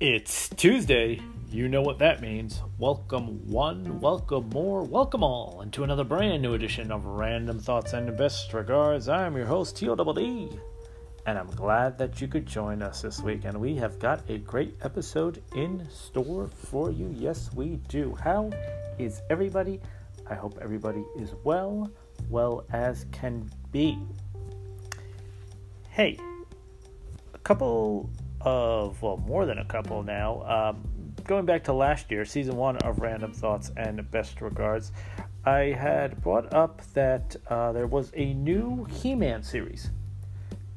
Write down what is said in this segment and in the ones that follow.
It's Tuesday. You know what that means. Welcome one, welcome more, welcome all into another brand new edition of Random Thoughts and Best Regards. I'm your host, T.O.D.D. And I'm glad that you could join us this week. And we have got a great episode in store for you. Yes, we do. How is everybody? I hope everybody is well, well as can be. Hey, a couple of, well, more than a couple now. Um, going back to last year, season one of Random Thoughts and Best Regards, I had brought up that uh, there was a new He Man series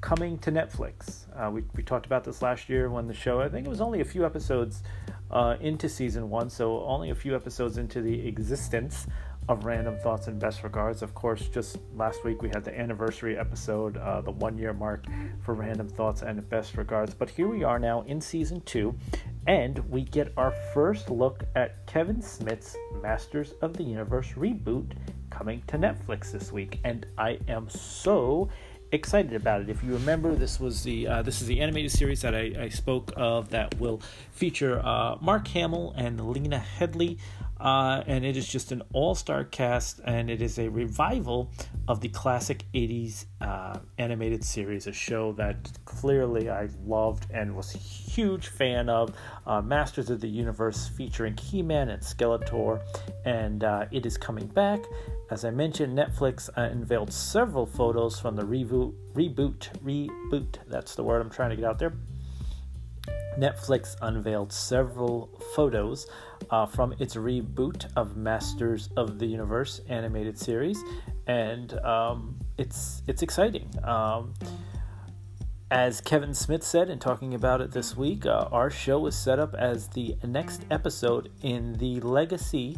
coming to Netflix. Uh, we, we talked about this last year when the show, I think it was only a few episodes uh, into season one, so only a few episodes into the existence of Random Thoughts and Best Regards. Of course, just last week we had the anniversary episode, uh, the one year mark for Random Thoughts and Best Regards. But here we are now in season two, and we get our first look at Kevin Smith's Masters of the Universe reboot coming to Netflix this week. And I am so excited about it. If you remember, this was the uh, this is the animated series that I, I spoke of that will feature uh, Mark Hamill and Lena Headey. Uh, and it is just an all-star cast, and it is a revival of the classic '80s uh, animated series, a show that clearly I loved and was a huge fan of. Uh, Masters of the Universe, featuring He-Man and Skeletor, and uh, it is coming back. As I mentioned, Netflix uh, unveiled several photos from the reboot, reboot, reboot. That's the word I'm trying to get out there. Netflix unveiled several photos uh, from its reboot of Masters of the Universe animated series, and um, it's it's exciting. Um, as Kevin Smith said in talking about it this week, uh, our show is set up as the next episode in the legacy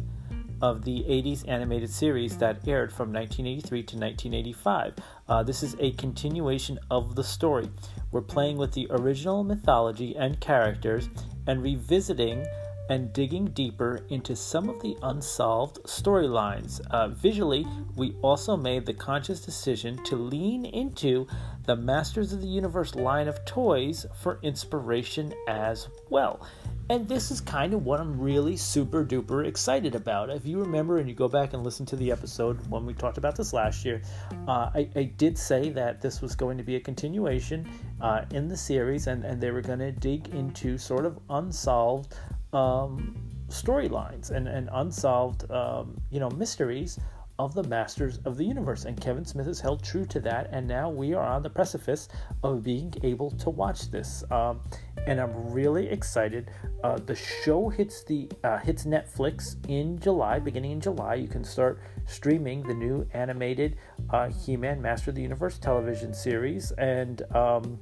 of the 80s animated series that aired from 1983 to 1985. Uh, this is a continuation of the story. We're playing with the original mythology and characters and revisiting and digging deeper into some of the unsolved storylines. Uh, visually, we also made the conscious decision to lean into the Masters of the Universe line of toys for inspiration as well. And this is kind of what I'm really super duper excited about. If you remember and you go back and listen to the episode when we talked about this last year, uh, I, I, did say that this was going to be a continuation uh, in the series and, and they were going to dig into sort of unsolved um, storylines and, and unsolved um, you know mysteries of the Masters of the Universe. And Kevin Smith has held true to that, and now we are on the precipice of being able to watch this. Um, and I'm really excited. Uh, the show hits the uh, hits Netflix in July, beginning in July. You can start streaming the new animated uh, He-Man Master of the Universe television series, and um,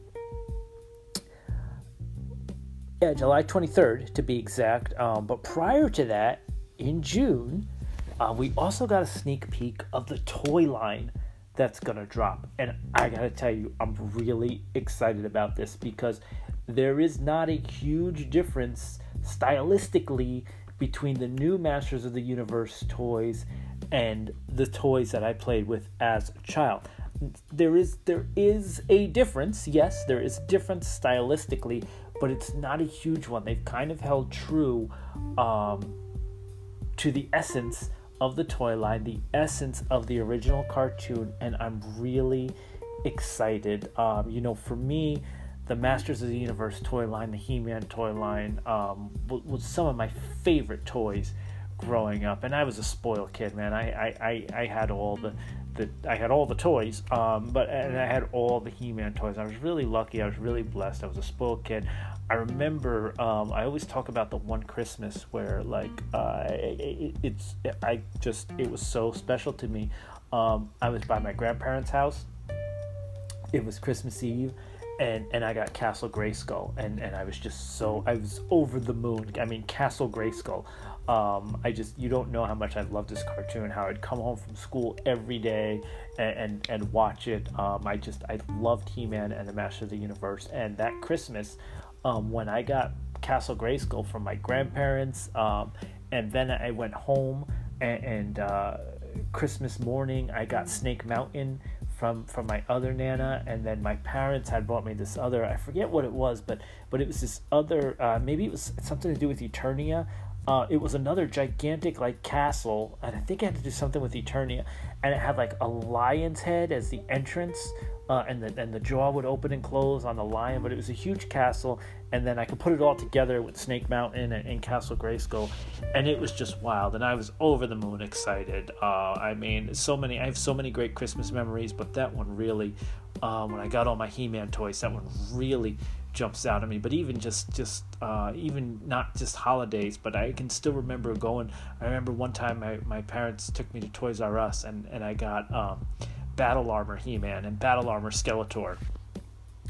yeah, July 23rd to be exact. Um, but prior to that, in June, uh, we also got a sneak peek of the toy line that's gonna drop, and I gotta tell you, I'm really excited about this because there is not a huge difference stylistically between the new Masters of the Universe toys and the toys that I played with as a child. There is there is a difference, yes, there is difference stylistically, but it's not a huge one. They've kind of held true um, to the essence of the toy line, the essence of the original cartoon, and I'm really excited. Um, you know, for me, the Masters of the Universe toy line, the He-Man toy line, um, was some of my favorite toys growing up, and I was a spoiled kid, man. I I, I, I had all the the I had all the toys, um, but and I had all the He-Man toys. I was really lucky. I was really blessed. I was a spoiled kid. I remember um, I always talk about the one Christmas where like uh, it, it's I just it was so special to me. Um, I was by my grandparents' house. It was Christmas Eve, and and I got Castle Grayskull, and and I was just so I was over the moon. I mean Castle Grayskull. Um, I just you don't know how much I love this cartoon. How I'd come home from school every day and and, and watch it. Um, I just I loved He Man and the Master of the Universe, and that Christmas um, when I got Castle Grayskull from my grandparents, um, and then I went home and, and uh, Christmas morning I got Snake Mountain from from my other nana, and then my parents had bought me this other. I forget what it was, but but it was this other. Uh, maybe it was something to do with Eternia. Uh, it was another gigantic like castle, and I think it had to do something with Eternia, and it had like a lion's head as the entrance, uh, and the and the jaw would open and close on the lion. But it was a huge castle, and then I could put it all together with Snake Mountain and, and Castle Grayskull, and it was just wild. And I was over the moon excited. Uh, I mean, so many. I have so many great Christmas memories, but that one really, uh, when I got all my He-Man toys, that one really jumps out at me. But even just just uh, even not just holidays, but I can still remember going. I remember one time my, my parents took me to Toys R Us and and I got um, Battle Armor He Man and Battle Armor Skeletor.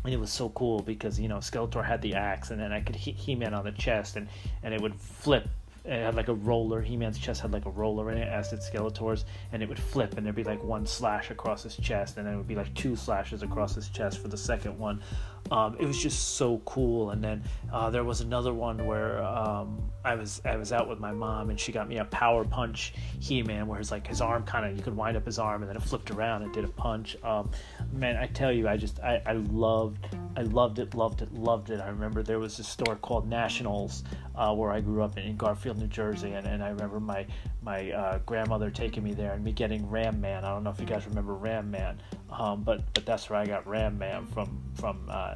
And it was so cool because you know Skeletor had the axe, and then I could hit He Man on the chest, and and it would flip it had like a roller. He Man's chest had like a roller in it, as did Skeletor's, and it would flip, and there'd be like one slash across his chest, and then it would be like two slashes across his chest for the second one. Um, it was just so cool. And then uh, there was another one where um, I was I was out with my mom, and she got me a Power Punch He Man, where his like his arm kind of you could wind up his arm, and then it flipped around and did a punch. Um, man, I tell you, I just I, I loved I loved it, loved it, loved it. I remember there was a store called Nationals uh, where I grew up in, in Garfield, New Jersey, and, and I remember my my uh, grandmother taking me there and me getting Ram Man. I don't know if you guys remember Ram Man, um, but but that's where I got Ram Man from from uh,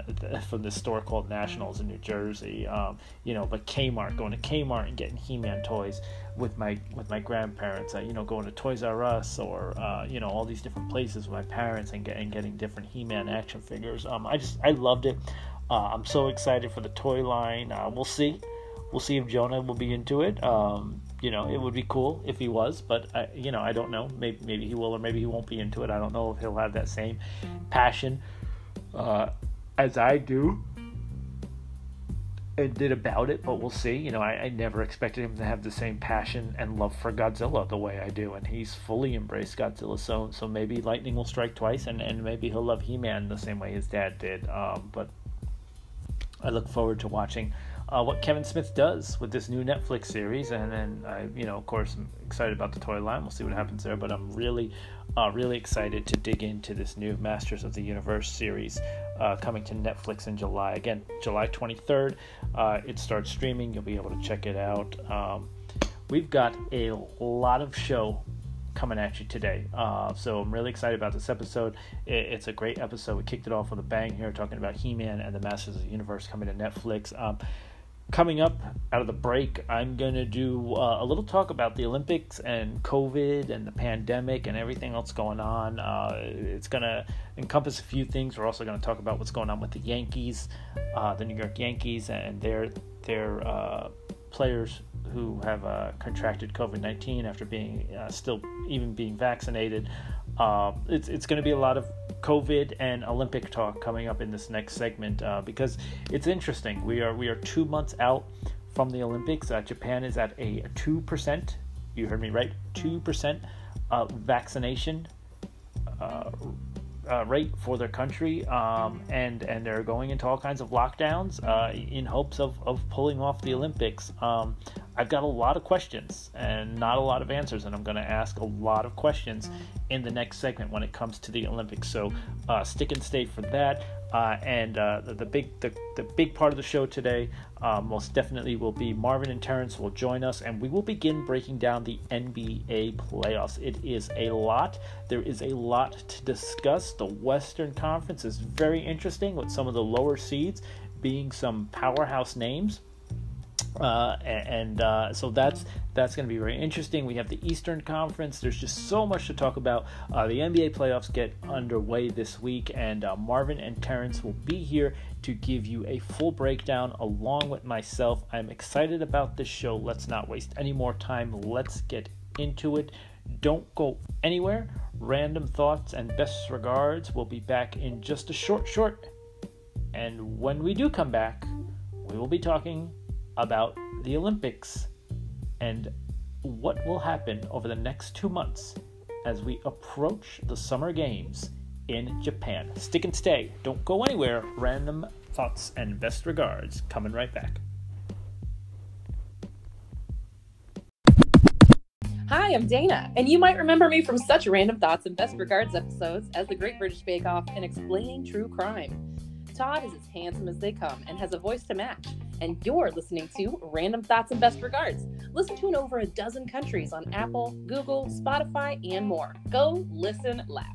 from this store called Nationals in New Jersey. Um, you know, but Kmart, going to Kmart and getting He-Man toys with my with my grandparents. Uh, you know, going to Toys R Us or uh, you know all these different places with my parents and getting getting different He-Man action figures. Um, I just I loved it. Uh, I'm so excited for the toy line. Uh, we'll see. We'll see if Jonah will be into it. Um, you know, it would be cool if he was, but I, you know, I don't know. Maybe maybe he will, or maybe he won't be into it. I don't know if he'll have that same passion uh, as I do and did about it, but we'll see. You know, I, I, never expected him to have the same passion and love for Godzilla the way I do, and he's fully embraced Godzilla. So, so maybe lightning will strike twice, and, and maybe he'll love He-Man the same way his dad did. Um, but I look forward to watching uh, what Kevin Smith does with this new Netflix series, and then I, you know, of course, I'm excited about the toy line. We'll see what happens there, but I'm really, uh, really excited to dig into this new Masters of the Universe series uh, coming to Netflix in July. Again, July 23rd, uh, it starts streaming. You'll be able to check it out. Um, we've got a lot of show coming at you today. Uh, so I'm really excited about this episode. It, it's a great episode. We kicked it off with a bang here, talking about He-Man and the Masters of the Universe coming to Netflix. Um, coming up out of the break, I'm going to do uh, a little talk about the Olympics and COVID and the pandemic and everything else going on. Uh, it's going to encompass a few things. We're also going to talk about what's going on with the Yankees, uh, the New York Yankees, and their their uh, players who have uh, contracted COVID 19 after being uh, still even being vaccinated. It's it's going to be a lot of COVID and Olympic talk coming up in this next segment uh, because it's interesting. We are we are two months out from the Olympics. Uh, Japan is at a two percent. You heard me right, two percent uh, vaccination uh, rate for their country, um, and and they're going into all kinds of lockdowns uh, in hopes of, of pulling off the Olympics. Um, I've got a lot of questions and not a lot of answers, and I'm going to ask a lot of questions in the next segment when it comes to the Olympics. So uh, stick and stay for that. Uh, and uh, the, the, big the, the big part of the show today uh, most definitely will be Marvin and Terrence will join us, and we will begin breaking down the NBA playoffs. It is a lot. There is a lot to discuss. The Western Conference is very interesting with some of the lower seeds being some powerhouse names. Uh, and uh, so that's that's going to be very interesting. We have the Eastern Conference. There's just so much to talk about. Uh, the NBA playoffs get underway this week, and uh, Marvin and Terrence will be here to give you a full breakdown along with myself. I'm excited about this show. Let's not waste any more time. Let's get into it. Don't go anywhere. Random thoughts and best regards. We'll be back in just a short, short. And when we do come back, we will be talking about the Olympics and what will happen over the next two months as we approach the Summer Games in Japan. Stick and stay. Don't go anywhere. Random thoughts and best regards. Coming right back. Hi, I'm Dana, and you might remember me from such random thoughts and best regards episodes as The Great British Bake Off and Explaining True Crime. Todd is as handsome as they come and has a voice to match. And you're listening to Random Thoughts and Best Regards. Listen to in over a dozen countries on Apple, Google, Spotify, and more. Go listen, laugh.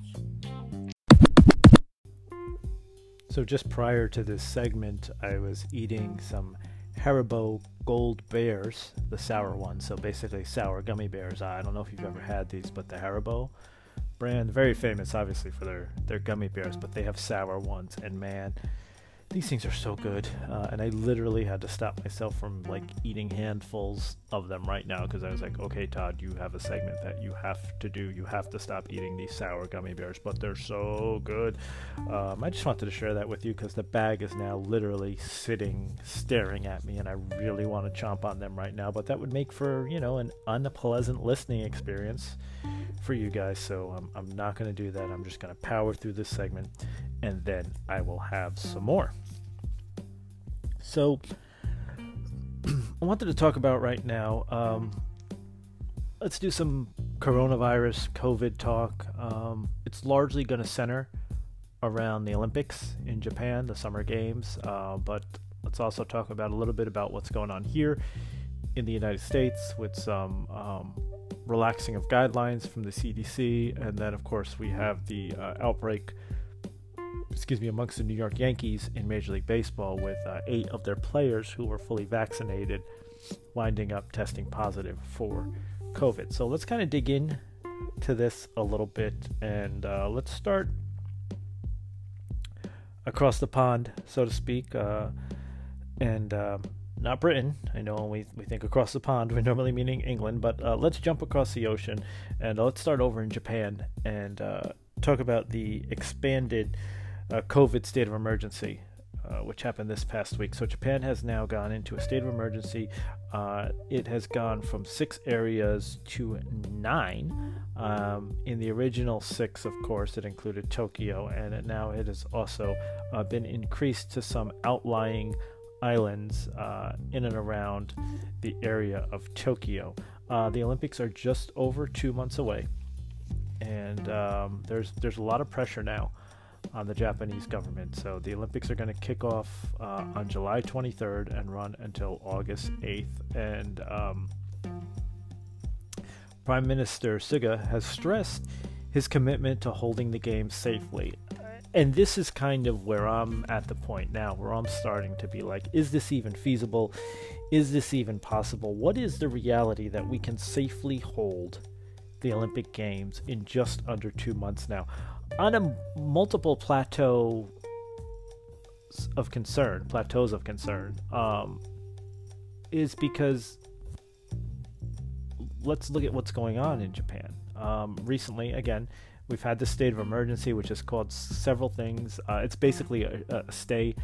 So, just prior to this segment, I was eating some Haribo Gold Bears, the sour ones. So, basically, sour gummy bears. I don't know if you've ever had these, but the Haribo brand, very famous, obviously, for their, their gummy bears, but they have sour ones. And man, these things are so good uh, and i literally had to stop myself from like eating handfuls of them right now because i was like okay todd you have a segment that you have to do. You have to stop eating these sour gummy bears but they're so good. Um, i just wanted to share that with you because the bag is now literally sitting staring at me and i really want to chomp on them right now but that would make for you know an unpleasant listening experience for you guys so um, i'm not going to do that. I'm just going to power through this segment and then i will have some more so, I wanted to talk about right now. Um, let's do some coronavirus, COVID talk. Um, it's largely going to center around the Olympics in Japan, the Summer Games, uh, but let's also talk about a little bit about what's going on here in the United States with some um, relaxing of guidelines from the CDC, and then of course we have the uh, outbreak excuse me, amongst the New York Yankees in Major League Baseball, with uh, eight of their players who were fully vaccinated winding up testing positive for COVID. So let's kind of dig in to this a little bit, and uh, let's start across the pond, so to speak, uh, and um, not Britain. I know we, we think across the pond, we're normally meaning England, but uh, let's jump across the ocean and uh, let's start over in Japan and uh, talk about the expanded uh, COVID state of emergency, uh, which happened this past week. So Japan has now gone into a state of emergency. Uh, it has gone from six areas to nine. Um, in the original six, of course, it included Tokyo, and it, now it has also uh, been increased to some outlying islands uh, in and around the area of Tokyo. Uh, the Olympics are just over two months away, and um, there's there's a lot of pressure now on the Japanese government. So the Olympics are going to kick off uh, on July 23rd and run until August 8th. And um, Prime Minister Suga has stressed his commitment to holding the games safely. And this is kind of where I'm at the point now, where I'm starting to be like, is this even feasible? Is this even possible? What is the reality that we can safely hold the Olympic Games in just under two months now? On a multiple plateau of concern, plateaus of concern, um, is because let's look at what's going on in Japan. Um, recently, again, we've had the state of emergency, which has caused several things. Uh, it's basically a, a stay,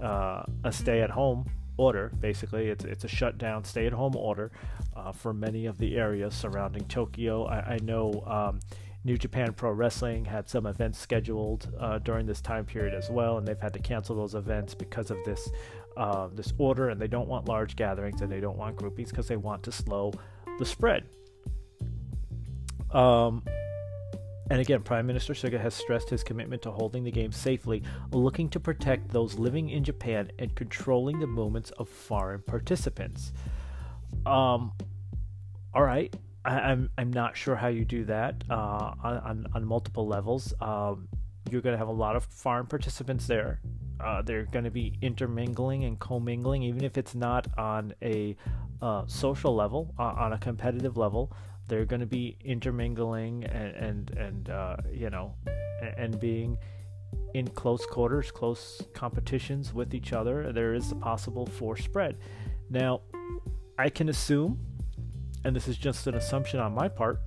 uh, a stay-at-home order. Basically, it's it's a shutdown, stay-at-home order uh, for many of the areas surrounding Tokyo. I, I know. Um, New Japan Pro Wrestling had some events scheduled uh, during this time period as well, and they've had to cancel those events because of this uh, this order. And they don't want large gatherings and they don't want groupies because they want to slow the spread. Um, and again, Prime Minister Suga has stressed his commitment to holding the game safely, looking to protect those living in Japan and controlling the movements of foreign participants. Um, all right, I, am I'm, I'm not sure how you do that uh, on, on multiple levels. Um, you're going to have a lot of farm participants there. Uh, they're going to be intermingling and commingling, even if it's not on a uh, social level, on a competitive level. They're going to be intermingling and and, and uh, you know, and being in close quarters, close competitions with each other. There is a possible for spread. Now, I can assume and this is just an assumption on my part,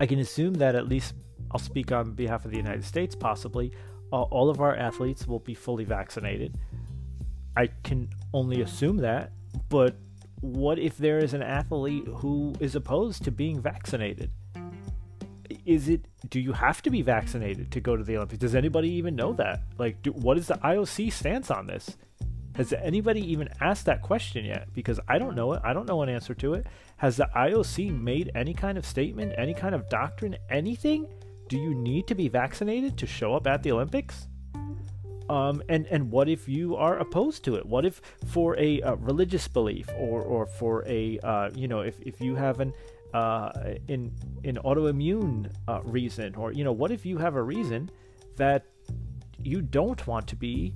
I can assume that at least I'll speak on behalf of the United States, possibly, uh, all of our athletes will be fully vaccinated. I can only assume that, but what if there is an athlete who is opposed to being vaccinated? Is it do you have to be vaccinated to go to the Olympics? Does anybody even know that? Like, do, what is the IOC stance on this? Has anybody even asked that question yet? Because I don't know it. I don't know an answer to it. Has the IOC made any kind of statement, any kind of doctrine, anything? Do you need to be vaccinated to show up at the Olympics? Um, and and what if you are opposed to it? What if for a, a religious belief or or for a uh, you know if, if you have an uh, in an autoimmune uh, reason or you know what if you have a reason that you don't want to be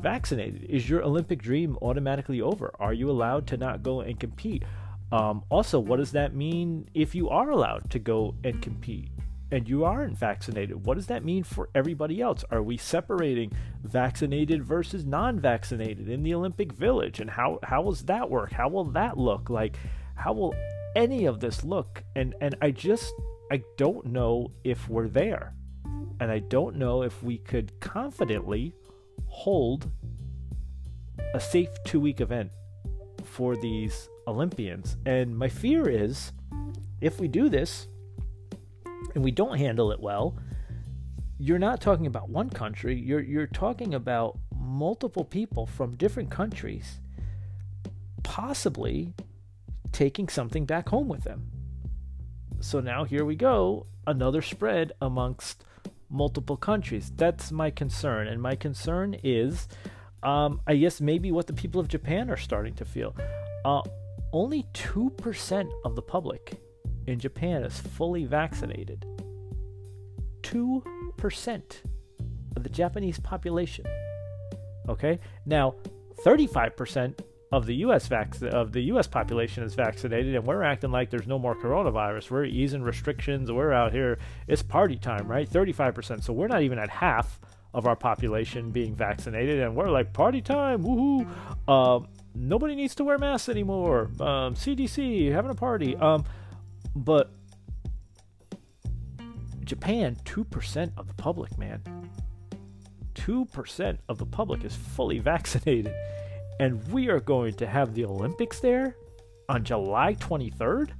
vaccinated? Is your Olympic dream automatically over? Are you allowed to not go and compete? Um, also, what does that mean if you are allowed to go and compete? and you aren't vaccinated, what does that mean for everybody else? Are we separating vaccinated versus non-vaccinated in the Olympic Village? And how how will that work? How will that look? Like how will any of this look? And and I just I don't know if we're there. And I don't know if we could confidently hold a safe 2-week event for these Olympians. And my fear is if we do this, and we don't handle it well, you're not talking about one country, you're you're talking about multiple people from different countries possibly taking something back home with them. So now here we go, another spread amongst multiple countries. That's my concern. And my concern is, um, I guess, maybe what the people of Japan are starting to feel. Uh, only 2% of the public in Japan is fully vaccinated. 2% of the Japanese population. Okay? Now, 35% of the US vac- of the US population is vaccinated and we're acting like there's no more coronavirus. We're easing restrictions. We're out here. It's party time, right? 35%. So we're not even at half of our population being vaccinated and we're like party time. Woohoo. Um, nobody needs to wear masks anymore. Um, CDC having a party. Um, but Japan, 2% of the public, man. 2% of the public is fully vaccinated. And we are going to have the Olympics there on July 23rd?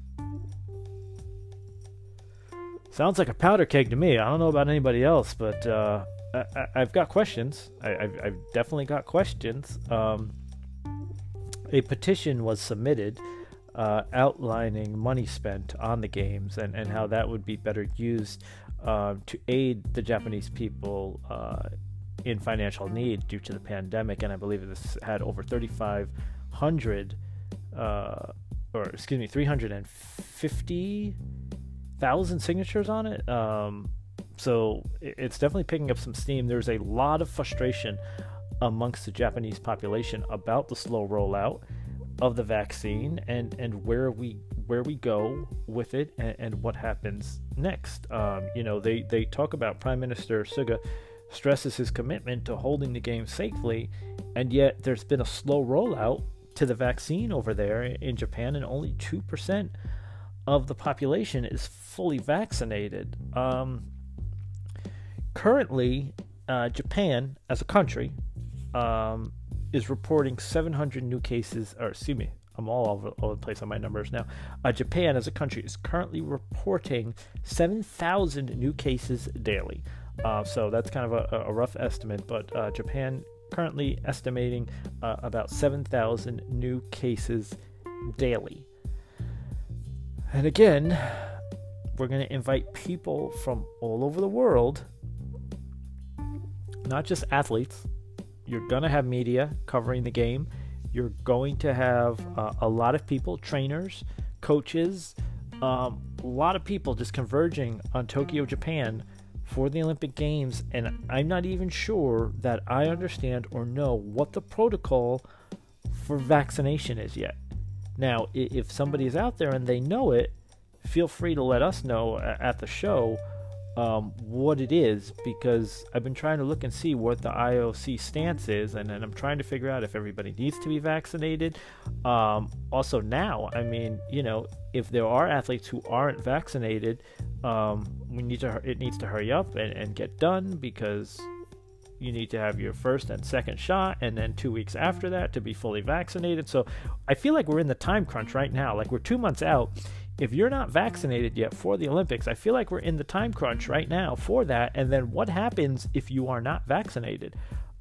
Sounds like a powder keg to me. I don't know about anybody else, but uh, I, have got questions. I, have definitely got questions. Um, a petition was submitted uh, outlining money spent on the games and, and how that would be better used uh, to aid the Japanese people uh, in financial need due to the pandemic. And I believe this had over 3,500, uh, or excuse me, 350,000 signatures on it. Um, so it's definitely picking up some steam. There's a lot of frustration amongst the Japanese population about the slow rollout of the vaccine and and where we where we go with it and, and what happens next. Um, you know, they they talk about Prime Minister Suga stresses his commitment to holding the game safely, and yet there's been a slow rollout to the vaccine over there in Japan, and only two percent of the population is fully vaccinated. Um, currently, uh, Japan as a country um, is reporting 700 new cases, or excuse me, I'm all over, all over the place on my numbers now. Uh, Japan, as a country, is currently reporting 7,000 new cases daily. Uh, so that's kind of a, a rough estimate, but uh, Japan currently estimating uh, about 7,000 new cases daily. And again, we're going to invite people from all over the world, not just athletes, you're going to have media covering the game. You're going to have uh, a lot of people, trainers, coaches, um, a lot of people just converging on Tokyo, Japan for the Olympic Games. And I'm not even sure that I understand or know what the protocol for vaccination is yet. Now, if somebody is out there and they know it, feel free to let us know at the show um, what it is because I've been trying to look and see what the IOC stance is, and, and I'm trying to figure out if everybody needs to be vaccinated. Um, also, now, I mean, you know, if there are athletes who aren't vaccinated, um, we need to it needs to hurry up and, and get done because you need to have your first and second shot and then two weeks after that to be fully vaccinated so i feel like we're in the time crunch right now like we're two months out if you're not vaccinated yet for the Olympics, I feel like we're in the time crunch right now for that. And then what happens if you are not vaccinated?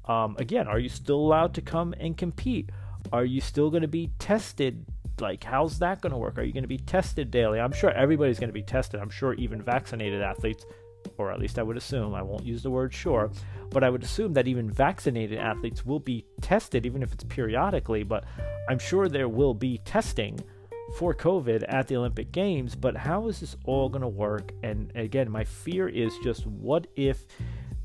Um, again, are you still allowed to come and compete? Are you still going to be tested? Like, how's that going to work? Are you going to be tested daily? I'm sure everybody's going to be tested. I'm sure even vaccinated athletes, or at least I would assume, I won't use the word sure, but I would assume that even vaccinated athletes will be tested, even if it's periodically. But I'm sure there will be testing for COVID at the Olympic Games. But how is this all going to work? And again, my fear is just what if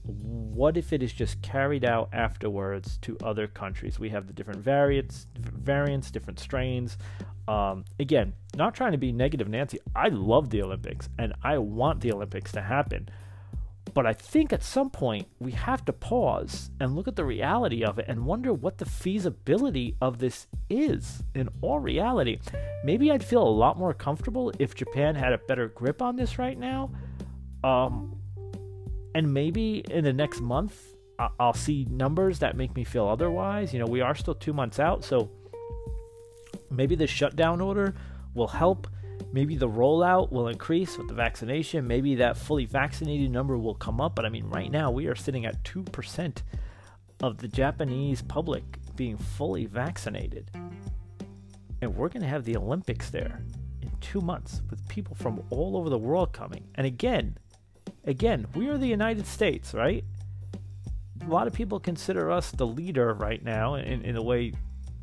what if it is just carried out afterwards to other countries? We have the different variants, variants, different strains. Um, again, not trying to be negative, Nancy. I love the Olympics and I want the Olympics to happen. But I think at some point we have to pause and look at the reality of it and wonder what the feasibility of this is in all reality. Maybe I'd feel a lot more comfortable if Japan had a better grip on this right now. Um, and maybe in the next month I'll see numbers that make me feel otherwise. You know, we are still two months out, so maybe the shutdown order will help. Maybe the rollout will increase with the vaccination. Maybe that fully vaccinated number will come up. But I mean, right now we are sitting at 2% of the Japanese public being fully vaccinated. And we're going to have the Olympics there in two months with people from all over the world coming. And again, again, we are the United States, right? A lot of people consider us the leader right now in, in the way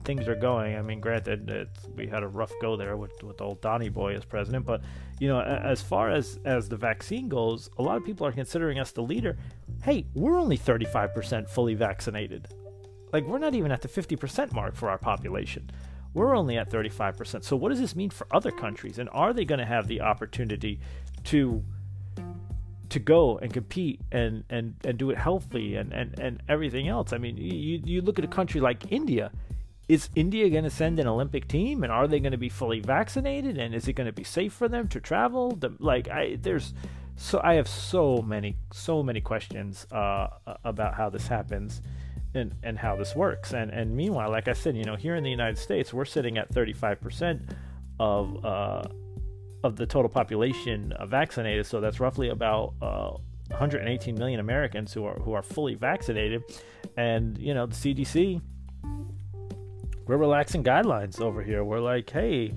things are going. I mean, granted, we had a rough go there with, with old Donny Boy as president, but you know, as far as as the vaccine goes, a lot of people are considering us the leader. Hey, we're only 35% fully vaccinated. Like, we're not even at the 50% mark for our population. We're only at 35%. So, what does this mean for other countries? And are they going to have the opportunity to to go and compete and, and, and do it healthy and, and, and everything else. I mean, you, you look at a country like India. Is India going to send an Olympic team, and are they going to be fully vaccinated? And is it going to be safe for them to travel? Like, I there's so I have so many so many questions uh, about how this happens and and how this works. And and meanwhile, like I said, you know, here in the United States, we're sitting at 35 percent of uh, of the total population vaccinated. So that's roughly about uh, 118 million Americans who are who are fully vaccinated. And you know, the CDC, we're relaxing guidelines over here. We're like, hey.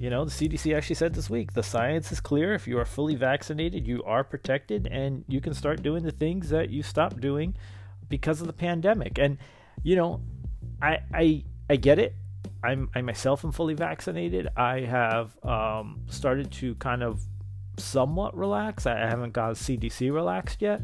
You know, the CDC actually said this week the science is clear. If you are fully vaccinated, you are protected and you can start doing the things that you stopped doing because of the pandemic. And, you know, I, I, I get it. I'm I myself am fully vaccinated. I have um, started to kind of somewhat relax. I haven't got CDC relaxed yet.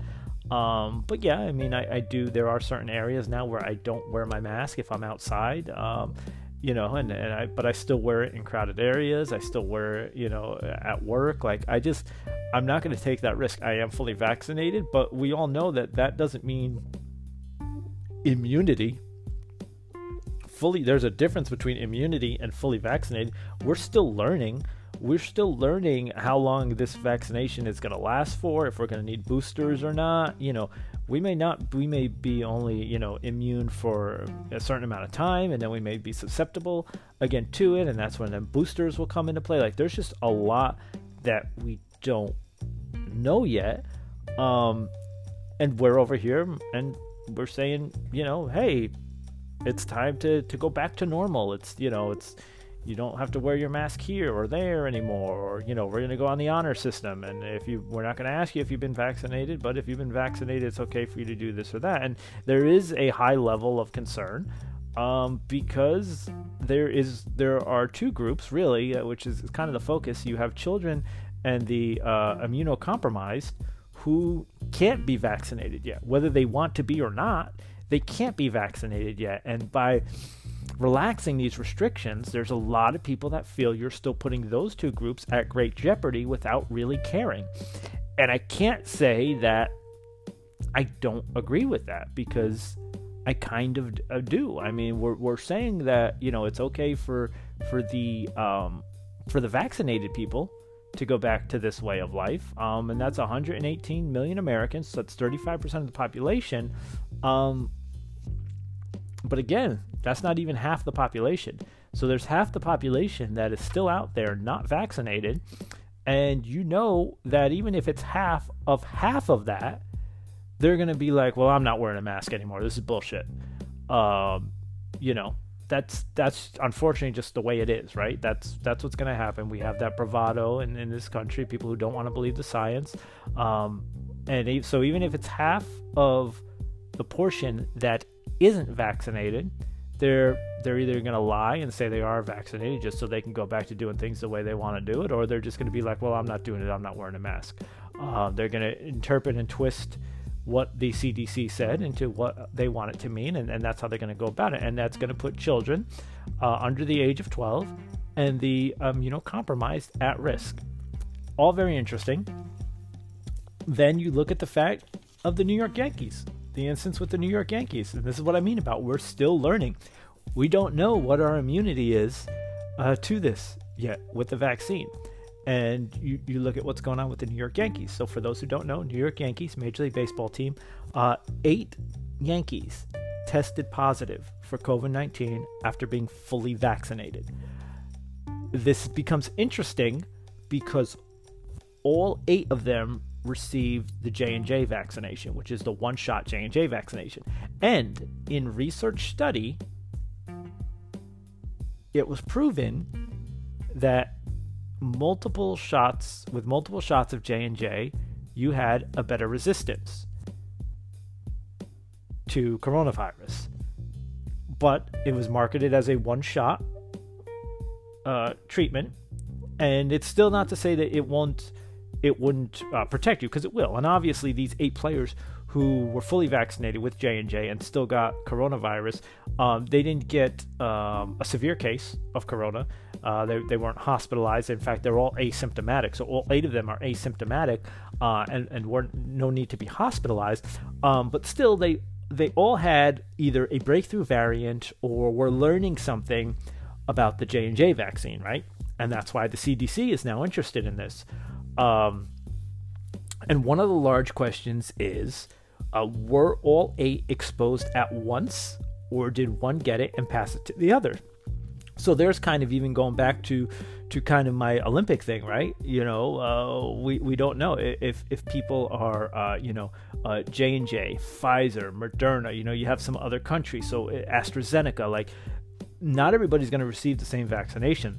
Um, but yeah, I mean, I, I, do. There are certain areas now where I don't wear my mask if I'm outside. Um, you know, and, and I, but I still wear it in crowded areas. I still wear it, you know, at work. Like, I just, I'm not going to take that risk. I am fully vaccinated, but we all know that that doesn't mean immunity fully there's a difference between immunity and fully vaccinated. We're still learning. We're still learning how long this vaccination is going to last for, if we're going to need boosters or not. You know, we may not we may be only, you know, immune for a certain amount of time and then we may be susceptible again to it and that's when the boosters will come into play. Like there's just a lot that we don't know yet. Um and we're over here and we're saying, you know, hey, it's time to, to go back to normal. It's, you know, it's, you don't have to wear your mask here or there anymore or you know we're going to go on the honor system. And if you we're not going to ask you if you've been vaccinated but if you've been vaccinated it's okay for you to do this or that. And there is a high level of concern um, because there is there are two groups really uh, which is kind of the focus. You have children and the uh, immunocompromised who can't be vaccinated yet. Whether they want to be or not they can't be vaccinated yet. And by relaxing these restrictions, there's a lot of people that feel you're still putting those two groups at great jeopardy without really caring. And I can't say that I don't agree with that because I kind of uh, do. I mean, we're we're saying that you know it's okay for for the um, for the vaccinated people to go back to this way of life, um, and that's 118 million Americans. So that's 35 percent of the population. Um, but again, that's not even half the population. So there's half the population that is still out there not vaccinated. And you know that even if it's half of half of that, they're going to be like, well, I'm not wearing a mask anymore. This is bullshit. Um, you know, that's that's unfortunately just the way it is, right? That's that's what's going to happen. We have that bravado in, in this country, people who don't want to believe the science. Um, and so even if it's half of the portion that isn't vaccinated, they're they're either going to lie and say they are vaccinated just so they can go back to doing things the way they want to do it, or they're just going to be like, well, I'm not doing it. I'm not wearing a mask. Uh, they're going to interpret and twist what the CDC said into what they want it to mean, and, and that's how they're going to go about it. And that's going to put children uh, under the age of 12 and the um, you know compromised at risk. All very interesting. Then you look at the fact of the New York Yankees, the instance with the New York Yankees, and this is what I mean about we're still learning. We don't know what our immunity is uh, to this yet with the vaccine and you, you look at what's going on with the New York Yankees. So, for those who don't know, New York Yankees, Major League Baseball team, uh, eight Yankees tested positive for COVID 19 after being fully vaccinated. This becomes interesting because all eight of them received the J&J vaccination, which is the one-shot J&J vaccination. And in research study, it was proven that multiple shots with multiple shots of J&J, you had a better resistance to coronavirus. But it was marketed as a one-shot uh, treatment, and it's still not to say that it won't it wouldn't uh, protect you because it will. And obviously, these eight players who were fully vaccinated with J and J and still got coronavirus, um, they didn't get um, a severe case of corona. Uh, they, they weren't hospitalized. In fact, they're all asymptomatic. So all eight of them are asymptomatic uh, and, and were no need to be hospitalized. Um, but still, they they all had either a breakthrough variant or were learning something about the J and J vaccine, right? And that's why the CDC is now interested in this. Um, and one of the large questions is uh, were all eight exposed at once, or did one get it and pass it to the other? So there's kind of even going back to to kind of my Olympic thing, right? You know, uh, we we don't know if if people are uh, you know uh, J and J, Pfizer, Moderna. You know, you have some other countries, so uh, AstraZeneca. Like, not everybody's going to receive the same vaccination.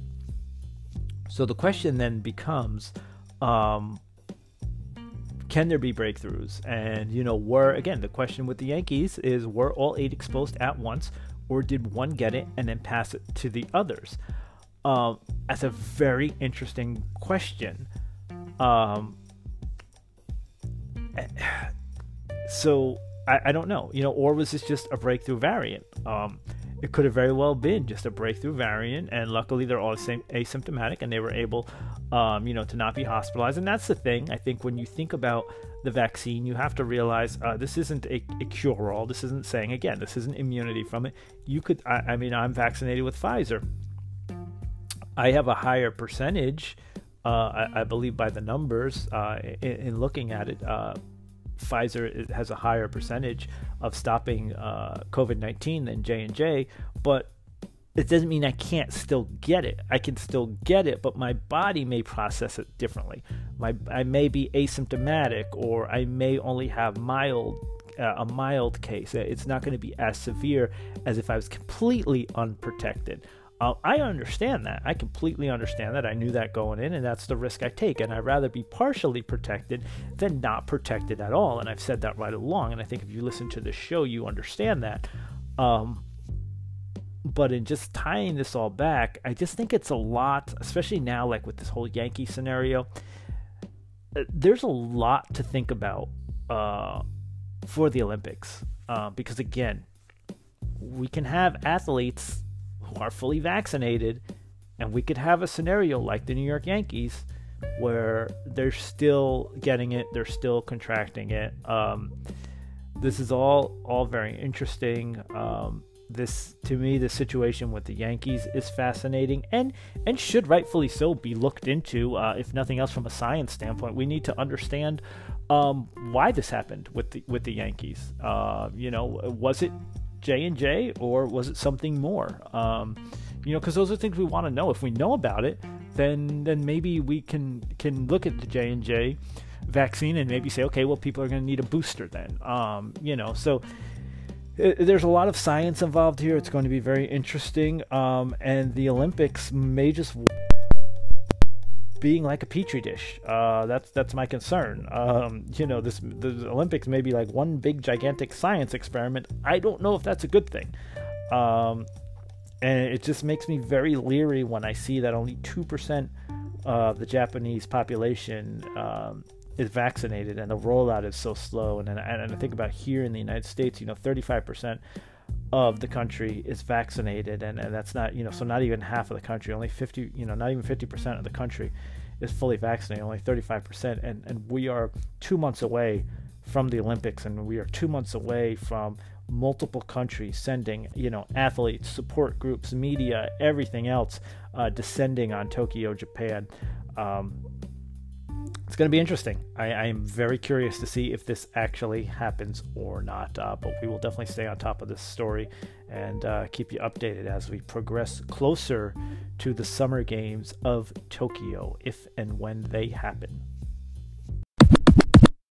So the question then becomes, um, can there be breakthroughs? And, you know, were, again, the question with the Yankees is were all eight exposed at once, or did one get it and then pass it to the others? Um, that's a very interesting question. Um, so I, I, don't know, you know, or was this just a breakthrough variant? Um, it could have very well been just a breakthrough variant, and luckily they're all asymptomatic and they were able, um, you know, to not be hospitalized. And that's the thing. I think when you think about the vaccine, you have to realize uh, this isn't a, a cure-all. This isn't saying again, this isn't immunity from it. You could, I, I mean, I'm vaccinated with Pfizer. I have a higher percentage, uh, I, I, believe, by the numbers uh, in, in, looking at it uh, Pfizer has a higher percentage of stopping uh, COVID nineteen than J and J, but it doesn't mean I can't still get it. I can still get it, but my body may process it differently. My I may be asymptomatic, or I may only have mild uh, a mild case. It's not going to be as severe as if I was completely unprotected. Uh, I understand that. I completely understand that. I knew that going in, and that's the risk I take. And I'd rather be partially protected than not protected at all. And I've said that right along. And I think if you listen to the show, you understand that. Um, but in just tying this all back, I just think it's a lot, especially now, like with this whole Yankee scenario. Uh, there's a lot to think about uh, for the Olympics. Uh, because again, we can have athletes who are fully vaccinated, and we could have a scenario like the New York Yankees where they're still getting it, they're still contracting it. Um, this is all all very interesting. Um, this to me, the situation with the Yankees is fascinating and and should rightfully so be looked into. Uh, if nothing else, from a science standpoint, we need to understand um, why this happened with the with the Yankees. Uh, you know, was it J and J, or was it something more? Um, you know, because those are things we want to know. If we know about it, then then maybe we can can look at the J and J vaccine and maybe say, okay, well, people are going to need a booster then. Um, you know, so there's a lot of science involved here. It's going to be very interesting. Um, and the Olympics may just being like a petri dish. Uh, that's that's my concern. Um, you know, this the Olympics may be like one big gigantic science experiment. I don't know if that's a good thing. Um, and it just makes me very leery when I see that only two percent of the Japanese population um, is vaccinated, and the rollout is so slow. And and, and I think about here in the United States, you know, thirty five percent of the country is vaccinated and, and that's not you know so not even half of the country only 50 you know not even 50% of the country is fully vaccinated only 35% and and we are 2 months away from the Olympics and we are 2 months away from multiple countries sending you know athletes support groups media everything else uh, descending on Tokyo Japan um, it's going to be interesting. I, I, am very curious to see if this actually happens or not. Uh, but we will definitely stay on top of this story and uh, keep you updated as we progress closer to the Summer Games of Tokyo, if and when they happen.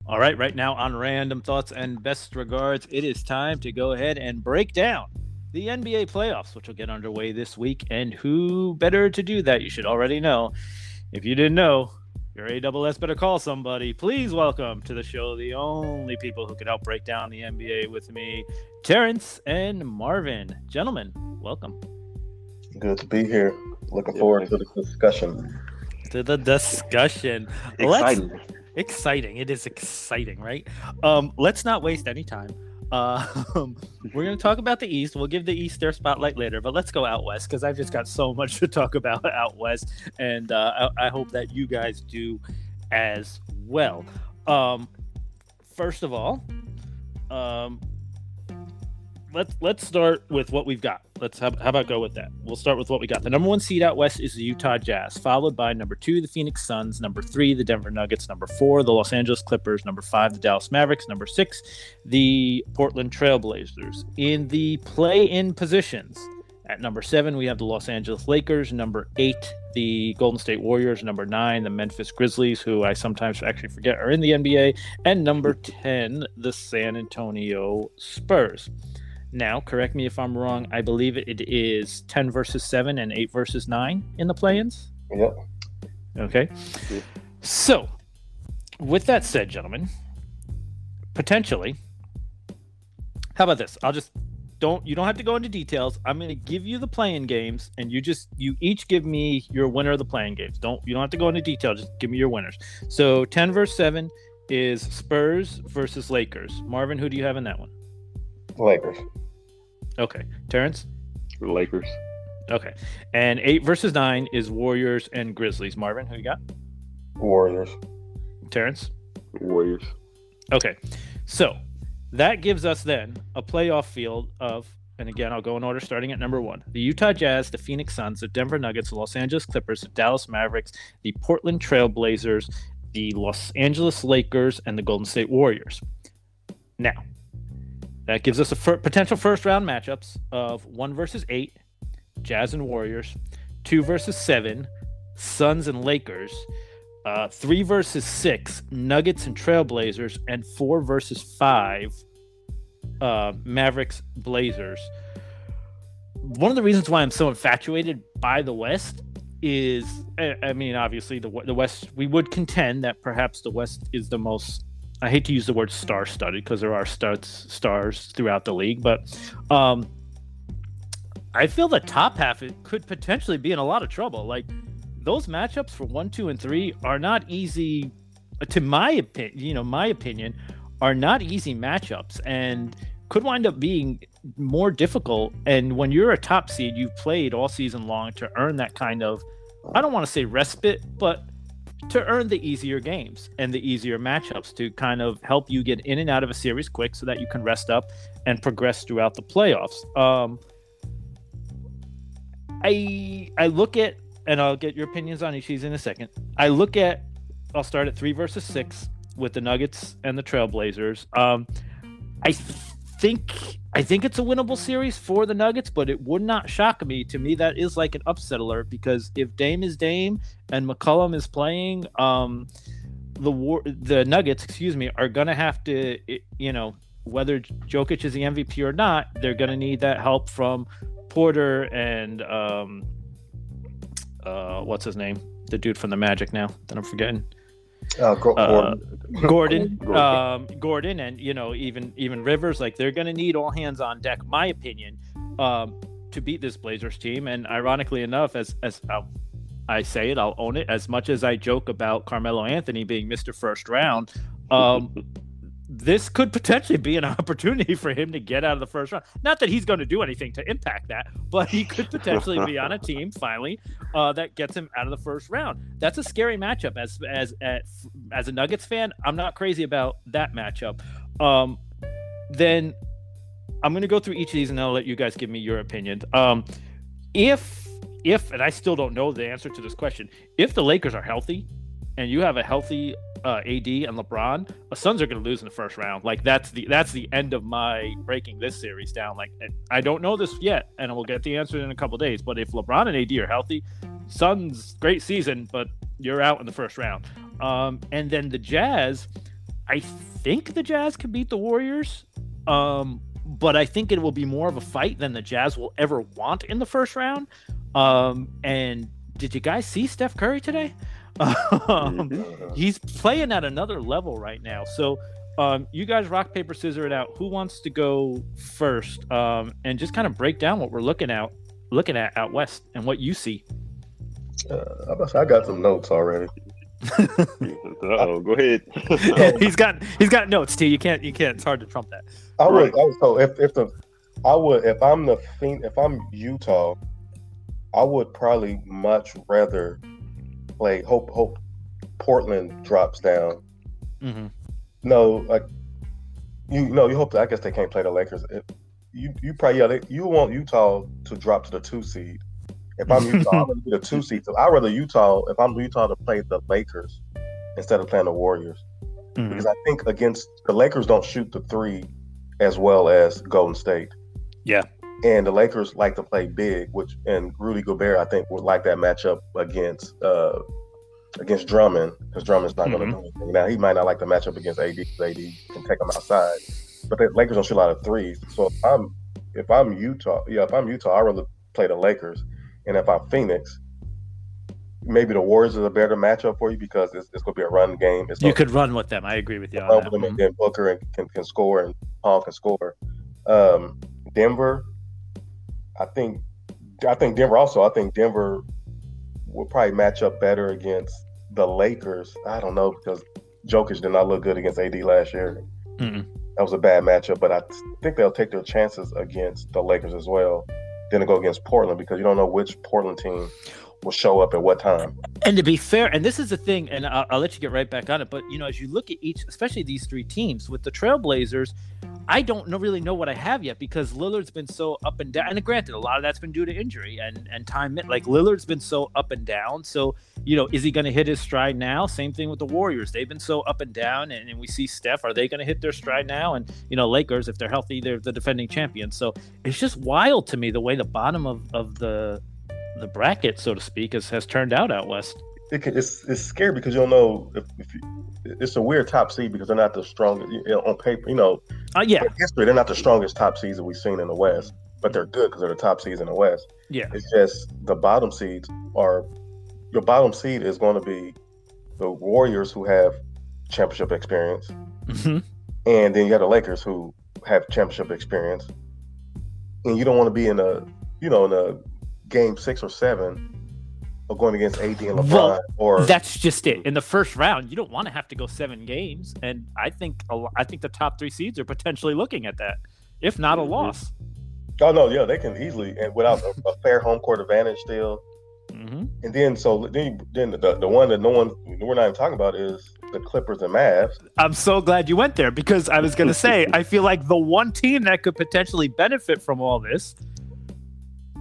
All right, right now on Random Thoughts and Best Regards, it is time to go ahead and break down the NBA playoffs, which will get underway this week. And who better to do that? You should already know. If you didn't know, your AWS better call somebody. Please welcome to the show the only people who can help break down the NBA with me, Terrence and Marvin. Gentlemen, welcome. Good to be here. Looking forward to the discussion. To the discussion. Exciting. Let's, exciting. It is exciting, right? Um, let's not waste any time. Um, we're going to talk about the East. We'll give the East their spotlight later, but let's go out West because I've just got so much to talk about out West, and uh, I, I, hope that you guys do as well. Um, first of all, um, let's let's start with what we've got. Let's how, how, about go with that? We'll start with what we got. The number one seed out west is the Utah Jazz, followed by number two, the Phoenix Suns, number three, the Denver Nuggets, number four, the Los Angeles Clippers, number five, the Dallas Mavericks, number six, the Portland Trailblazers. In the play-in positions, at number seven, we have the Los Angeles Lakers. Number eight, the Golden State Warriors. Number nine, the Memphis Grizzlies, who I sometimes actually forget are in the NBA. And number 10, the San Antonio Spurs. Now, correct me if I'm wrong. I believe it is 10 versus 7 and 8 versus 9 in the play ins. Yep. Okay. So, with that said, gentlemen, potentially, how about this? I'll just don't you don't have to go into details. I'm going to give you the play-in games, and you just you each give me your winner of the play-in games. Don't you don't have to go into detail. Just give me your winners. So 10 versus 7 is Spurs versus Lakers. Marvin, who do you have in that one? Lakers. Okay. Terrence? Lakers. Okay. And eight versus nine is Warriors and Grizzlies. Marvin, who you got? Warriors. Terrence? Warriors. Okay. So that gives us then a playoff field of, and again, I'll go in order starting at number one the Utah Jazz, the Phoenix Suns, the Denver Nuggets, the Los Angeles Clippers, the Dallas Mavericks, the Portland Trailblazers, the Los Angeles Lakers, and the Golden State Warriors. Now, that gives us a fir- potential first round matchups of one versus eight, Jazz and Warriors, two versus seven, Suns and Lakers, uh, three versus six, Nuggets and Trailblazers, and four versus five, uh, Mavericks Blazers. One of the reasons why I'm so infatuated by the West is, I mean, obviously the the West. We would contend that perhaps the West is the most I hate to use the word star studded because there are studs, stars throughout the league, but um, I feel the top half it could potentially be in a lot of trouble. Like those matchups for one, two, and three are not easy. To my opinion, you know, my opinion, are not easy matchups and could wind up being more difficult. And when you're a top seed, you've played all season long to earn that kind of, I don't want to say respite, but to earn the easier games and the easier matchups to kind of help you get in and out of a series quick so that you can rest up and progress throughout the playoffs. Um, I I look at and I'll get your opinions on each of these in a second. I look at I'll start at three versus six with the Nuggets and the Trailblazers. Um, I think I think it's a winnable series for the Nuggets, but it would not shock me. To me, that is like an upset alert because if Dame is Dame and McCollum is playing, um, the war the Nuggets, excuse me, are gonna have to, you know, whether Jokic is the MVP or not, they're gonna need that help from Porter and um, uh, what's his name, the dude from the Magic now that I'm forgetting. Uh, Go- Uh, Gordon. Gordon, Gordon. um, Gordon, and you know even even Rivers, like they're going to need all hands on deck, my opinion, um, to beat this Blazers team. And ironically enough, as as i I say it, I'll own it. As much as I joke about Carmelo Anthony being Mister First Round, um, this could potentially be an opportunity for him to get out of the first round. Not that he's going to do anything to impact that, but he could potentially be on a team finally uh, that gets him out of the first round. That's a scary matchup. As as as, as a Nuggets fan, I'm not crazy about that matchup. Um, then I'm going to go through each of these and I'll let you guys give me your opinion. Um, if if and I still don't know the answer to this question, if the Lakers are healthy and you have a healthy uh, AD and LeBron, the Suns are going to lose in the first round. Like that's the that's the end of my breaking this series down. Like I don't know this yet, and we'll get the answer in a couple days. But if LeBron and AD are healthy, Suns great season, but you're out in the first round. Um, and then the Jazz, I think the Jazz can beat the Warriors. Um, but I think it will be more of a fight than the Jazz will ever want in the first round. Um, and did you guys see Steph Curry today? Um, Mhm. he's playing at another level right now. So, um, you guys rock paper scissors it out. Who wants to go first? Um, and just kind of break down what we're looking at, looking at out west, and what you see. Uh, I got some notes already. Uh-oh, go ahead. he's got he's got notes too. You can't you can't. It's hard to trump that. I would Right. also if if the I would if I'm the Phoen- if I'm Utah, I would probably much rather play hope hope Portland drops down. Mm-hmm. No, like you no you hope that I guess they can't play the Lakers. If, you you probably yeah they, you want Utah to drop to the two seed. If I'm Utah, I'm gonna be the two seed. So I'd rather Utah if I'm Utah to play the Lakers instead of playing the Warriors. hmm because I think against the Lakers don't shoot the three as well as Golden State. Yeah. And the Lakers like to play big, which and Rudy Gobert I think would like that matchup against uh against Drummond because Drummond's not going to do anything. Now he might not like the matchup against AD because AD can take him outside, but the Lakers don't shoot a lot of threes. So if I'm if I'm Utah, yeah, if I'm Utah, I would rather play the Lakers, and if I'm Phoenix. Maybe the Warriors is a better matchup for you because it's, it's going to be a run game. It's You could run with them. I agree with you on over that. them, and then Booker and can, can score and Paul can score. Um, Denver, I think, I think Denver also. I think Denver will probably match up better against the Lakers. I don't know because Jokic did not look good against AD last year. Mm-mm. That was a bad matchup, but I think they'll take their chances against the Lakers as well. Then to go against Portland because you don't know which Portland team will show up at what time. And to be fair, and this is the thing, and I'll, I'll let you get right back on it. But you know, as you look at each, especially these three teams with the Trailblazers, I don't know, really know what I have yet because Lillard's been so up and down. And granted, a lot of that's been due to injury and and time. Like Lillard's been so up and down. So you know, is he going to hit his stride now? Same thing with the Warriors. They've been so up and down, and, and we see Steph. Are they going to hit their stride now? And you know, Lakers, if they're healthy, they're the defending champions. So it's just wild to me the way the bottom of of the the bracket, so to speak, has, has turned out out west. it can, it's it's scary because you don't know if, if you, it's a weird top seed because they're not the strongest you know, on paper. You know, Uh, yeah, history they're not the strongest top seeds that we've seen in the West, but they're good because they're the top seeds in the West. yeah. It's just the bottom seeds are your bottom seed is going to be the Warriors who have championship experience, hmm and then you have the Lakers who have championship experience, and you don't want to be in a you know in a game six or seven of going against AD and LeBron Well, or That's just it. In the first round, you don't want to have to go seven games, and I think I think the top three seeds are potentially looking at that, if not a Mhm. loss. Oh no, yeah, they can easily and without a, a fair home court advantage still. hmm And then so then then the, the one that no one we're not even talking about is the Clippers and Mavs. I'm so glad you went there because I was going to say I feel like the one team that could potentially benefit from all this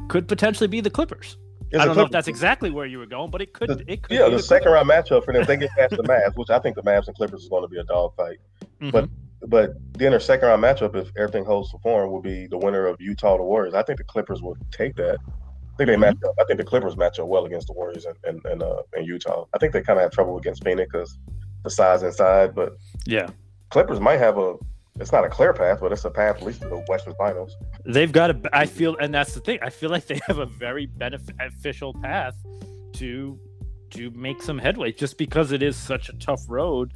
could potentially be the Clippers. It's I don't know if that's exactly where you were going, but it could. The- it could. yeah, be the the second round matchup for them if they get past the Mavs, which I think the Mavs and Clippers is going to be a dogfight. Mhm. But but then their second round matchup, if everything holds to form, will be the winner of Utah the Warriors. I think the Clippers will take that. I think they match up. I think the Clippers match up well against the Warriors and and and, uh, and Utah. I think they kind of have trouble against Phoenix because the size inside. But Yeah. Clippers might have a. It's not a clear path, but it's a path at least to the Western Finals. They've got a. I feel, and that's the thing. I feel like they have a very beneficial path to to make some headway, just because it is such a tough road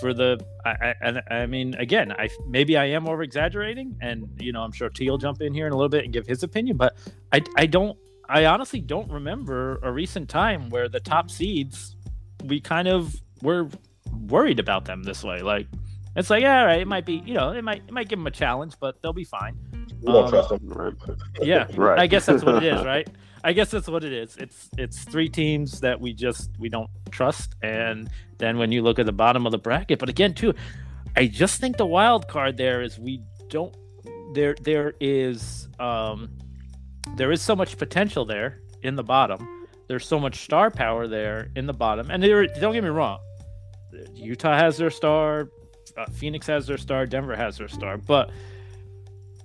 for the. I, I, I mean, again, I maybe I am over exaggerating, and you know, I'm sure T will jump in here in a little bit and give his opinion, but I I don't. I honestly don't remember a recent time where the top seeds we kind of were worried about them this way. Like it's like, yeah, all right, it might be, you know, it might it might give them a challenge, but they'll be fine. We don't Um, trust them. Right. Yeah, Right. I guess that's what it is, right? I guess that's what it is. It's it's three teams that we just we don't trust, and then when you look at the bottom of the bracket, but again, too, I just think the wild card there is we don't there there is um there is so much potential there in the bottom. There's so much star power there in the bottom, and there don't get me wrong, Utah has their star, uh, Phoenix has their star, Denver has their star, but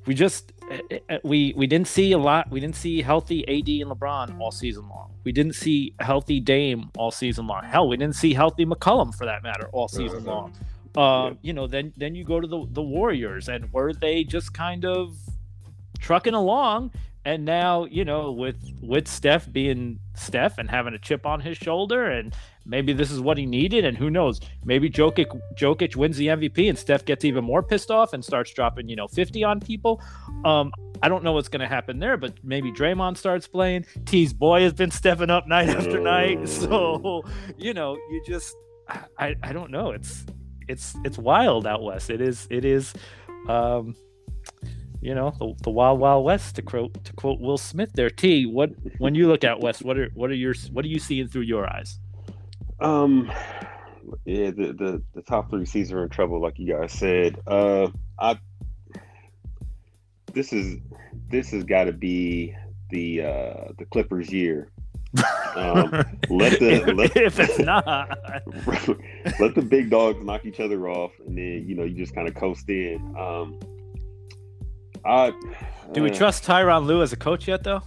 we just eh, eh, we we didn't see a lot. We didn't see healthy AD and LeBron all season long. We didn't see healthy Dame all season long. Hell, we didn't see healthy McCollum for that matter all season Mhm. long. Um, You know, then then you go to the the Warriors, and were they just kind of trucking along? And now you know, with with Steph being Steph and having a chip on his shoulder, and maybe this is what he needed, and who knows? Maybe Jokic Jokic wins the MVP, and Steph gets even more pissed off and starts dropping you know 50 on people. Um, I don't know what's going to happen there, but maybe Draymond starts playing. T's boy has been stepping up night after night, so you know, you just I I don't know. It's it's it's wild out west. It is it is. Um, you know the, the wild wild west to quote to quote Will Smith there. T, what when you look out west, what are what are your what are you seeing through your eyes? Um, yeah, the, the the top three seeds are in trouble, like you guys said. Uh, I this is this has got to be the uh the Clippers year. Um, let the let, if it's not, let the big dogs knock each other off, and then you know you just kind of coast in. Um, I do we uh, trust Tyronn Lue as a coach yet though?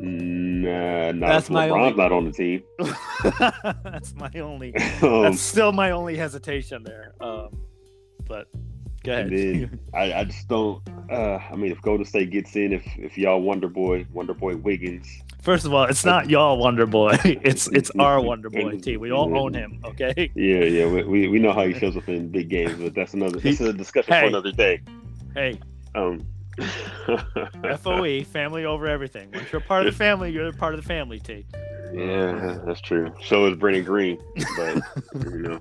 Nah, not That's my LeBron's only- not on the team. that's my only Um, that's still my only hesitation there. Um, but go ahead. Then I, I just don't. Uh, I mean, if Golden State gets in, if if y'all Wonder Boy, Wonder Boy Wiggins, First of all, it's not y'all Wonder Boy. It's it's our Wonder Boy team. We all own him. Okay. yeah, yeah, we, we, we know how he shows up in big games, but that's another. That's a discussion Hey. for another day. Hey, Um, FOE, family over everything. Once you're part of the family, you're part of the family, T. Yeah, that's true. So is Draymond Green, but you know,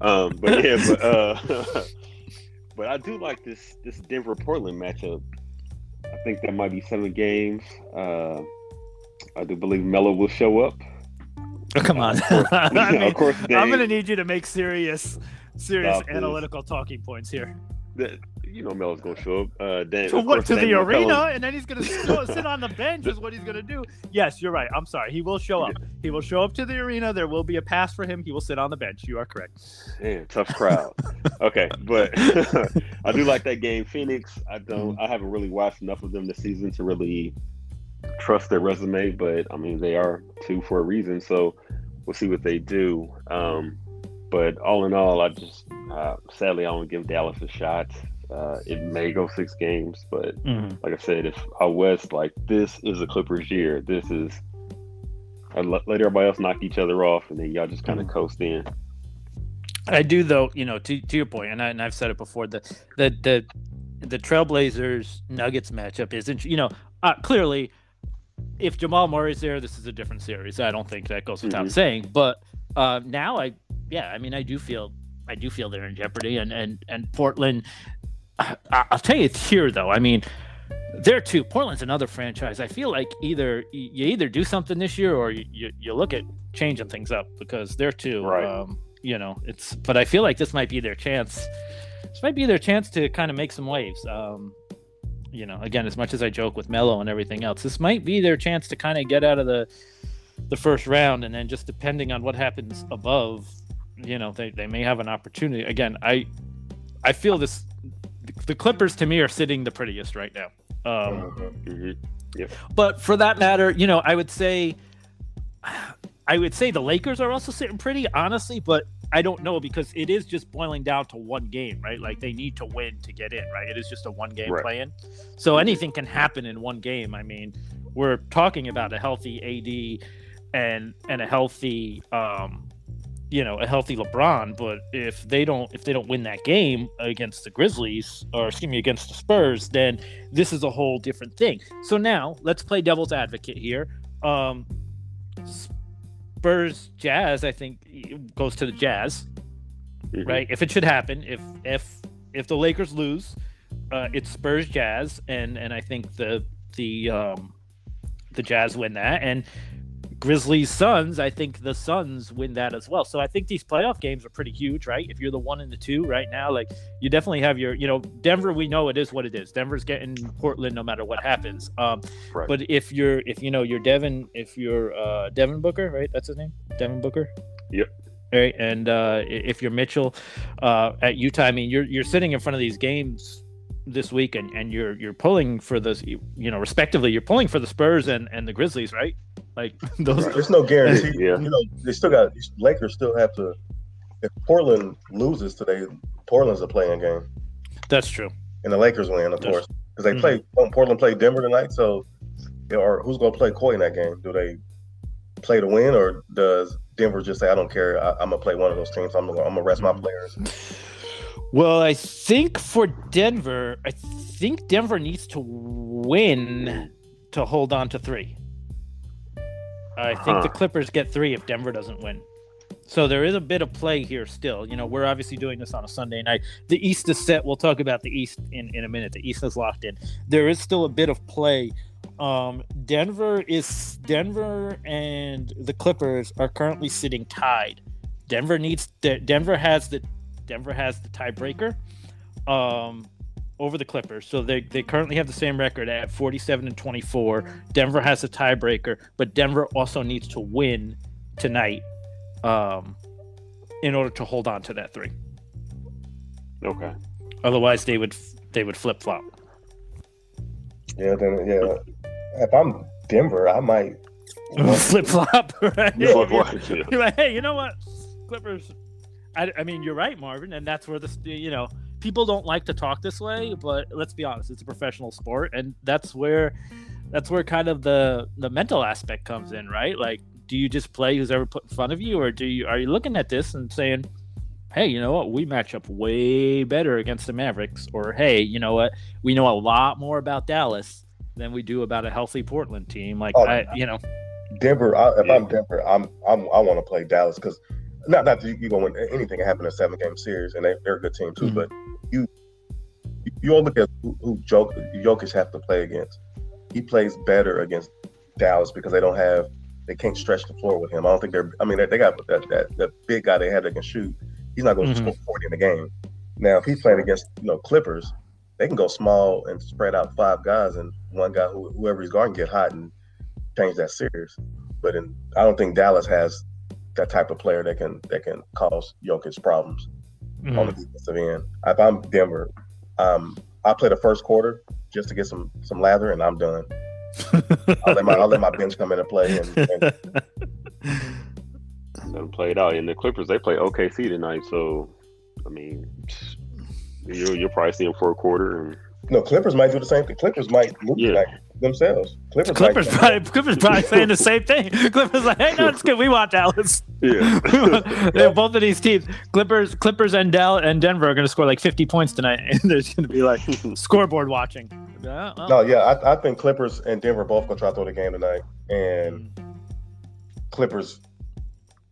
um, but yeah, but uh, but I do like this this Denver Portland matchup. I think that might be seven games. Uh, I do believe Melo will show up. Oh, come on. Of course, I mean, of course I'm gonna need you to make serious, serious Stop this. analytical talking points here. that you know Melo's gonna show up. Uh, Dan, To what? To the arena, McCollum- and then he's gonna sit on the bench. Is what he's gonna do. Yes, you're right. I'm sorry. He will show up. He will show up to the arena. There will be a pass for him. He will sit on the bench. You are correct. Man, tough crowd. okay, but I do like that game. Phoenix, I don't. I haven't really watched enough of them this season to really trust their resume, but I mean they are two for a reason. So we'll see what they do. Um, but all in all, I just uh, sadly I to give Dallas a shot. Uh, it may go six games, but like I said, if out west, like this is a Clippers year. This is. I let, let everybody else knock each other off, and then y'all just kind of coast in. I do though, you know, to, to your point, and, I, and I've said it before, the the the the Trailblazers Nuggets matchup isn't, you know, uh, clearly, if Jamal Murray's there, this is a different series. I don't think that goes without Mhm. saying. But uh, now, I yeah, I mean, I do feel I do feel they're in jeopardy, and and and Portland. I, I'll tell you it's here though, I mean. There too, Portland's another franchise. I feel like either you either do something this year or you, you, look at changing things up because they're too. Right. Um, you know, it's. But I feel like this might be their chance. This might be their chance to kind of make some waves. Um, you know, again, as much as I joke with Melo and everything else, this might be their chance to kind of get out of the the first round, and then just depending on what happens above, you know, they, they may have an opportunity. Again, I I feel this. The Clippers to me are sitting the prettiest right now. Um, Mhm. Mhm. but for that matter, you know, I would say, I would say the Lakers are also sitting pretty, honestly. But I don't know because it is just boiling down to one game, right? Like they need to win to get in, right? It is just a one game Right. play in. So anything can happen in one game. I mean, we're talking about a healthy AD and and a healthy um you know, a healthy LeBron, but if they don't if they don't win that game against the Grizzlies or excuse me against the Spurs, then this is a whole different thing. So now, let's play devil's advocate here. Um Spurs Jazz, I think goes to the Jazz Mhm. right? If it should happen, if if if the Lakers lose, uh, it's Spurs Jazz, and and I think the the um, the Jazz win that, and Grizzlies Suns, I think the Suns win that as well. So I think these playoff games are pretty huge, right? If you're the one and the two right now, like you definitely have your, you know, Denver. We know it is what it is. Denver's getting Portland no matter what happens. Um, Right. But if you're, if you know, you're Devin, if you're uh, Devin Booker, right? That's his name, Devin Booker. Yep. Right, and uh, if you're Mitchell uh, at Utah, I mean, you're you're sitting in front of these games this week, and, and you're you're pulling for the you know respectively, you're pulling for the Spurs and, and the Grizzlies, right? Like those. There's no guarantee. Yeah. You know, they still got Lakers still have to. If Portland loses today, Portland's a play-in game, That's true. and the Lakers win, of Yes. course, because they Mhm. play. Don't Portland play Denver tonight? So, or who's going to play Coy in that game? Do they play to win, or does Denver just say, "I don't care. I, I'm gonna play one of those teams. I'm gonna, I'm gonna rest my players." Well, I think for Denver, I think Denver needs to win to hold on to three. I think the Clippers get three if Denver doesn't win. So there is a bit of play here still. You know, we're obviously doing this on a Sunday night. The East is set. We'll talk about the East in, in a minute. The East is locked in. There is still a bit of play. Um, Denver is Denver and the Clippers are currently sitting tied. Denver needs De- Denver has the Denver has the tiebreaker um, over the Clippers. So they, they currently have the same record at 47 and 24. Denver has the tiebreaker, but Denver also needs to win tonight um, in order to hold on to that three. Okay. Otherwise, they would they would flip flop. Yeah, then yeah. If I'm Denver, I might. flip flop, right? Yeah. Fuck what? Yeah. You're like, hey, you know what, Clippers? I, I mean, you're right, Marvin, and that's where the you know people don't like to talk this way, mm. but let's be honest, it's a professional sport, and that's where that's where kind of the the mental aspect comes in, right? Like, do you just play who's ever put in front of you, or do you are you looking at this and saying, hey, you know what, we match up way better against the Mavericks, or hey, you know what, we know a lot more about Dallas than we do about a healthy Portland team. Like, Oh, I, you know, Denver. I, if Yeah. I'm Denver, I'm, I'm I want to play Dallas because not not that you, you gonna win anything can happen in a seven game series, and they, they're a good team too. Mhm. But you you all look at who, who Jok- Jokic have to play against. He plays better against Dallas because they don't have they can't stretch the floor with him. I don't think they're. I mean, they, they got that, that that big guy they had that can shoot. He's not going to Mhm. score forty in the game. Now, if he's playing against you know Clippers, they can go small and spread out five guys, and one guy who whoever he's guarding get hot and change that series. But in, I don't think Dallas has that type of player that can that can cause Jokic problems mm-hmm. on the defensive end. If I'm Denver, um, I play the first quarter just to get some some lather, and I'm done. I'll let my I'll let my bench come in and play. And, and Let them play it out. And the Clippers, they play OKC tonight, so I mean, you're you're probably seeing for a quarter. And no, Clippers might do the same thing. Clippers might lose Yeah. tonight themselves. Clippers, Clippers might, probably, Clippers probably saying the same thing. Clippers like, hey, no, it's good. We want Dallas. yeah, They're both of these teams, Clippers, Clippers and Dell and Denver are going to score like 50 points tonight, and there's going to be like scoreboard watching. Uh, well, No, yeah, I, I think Clippers and Denver both gonna try to throw the game tonight, and Clippers,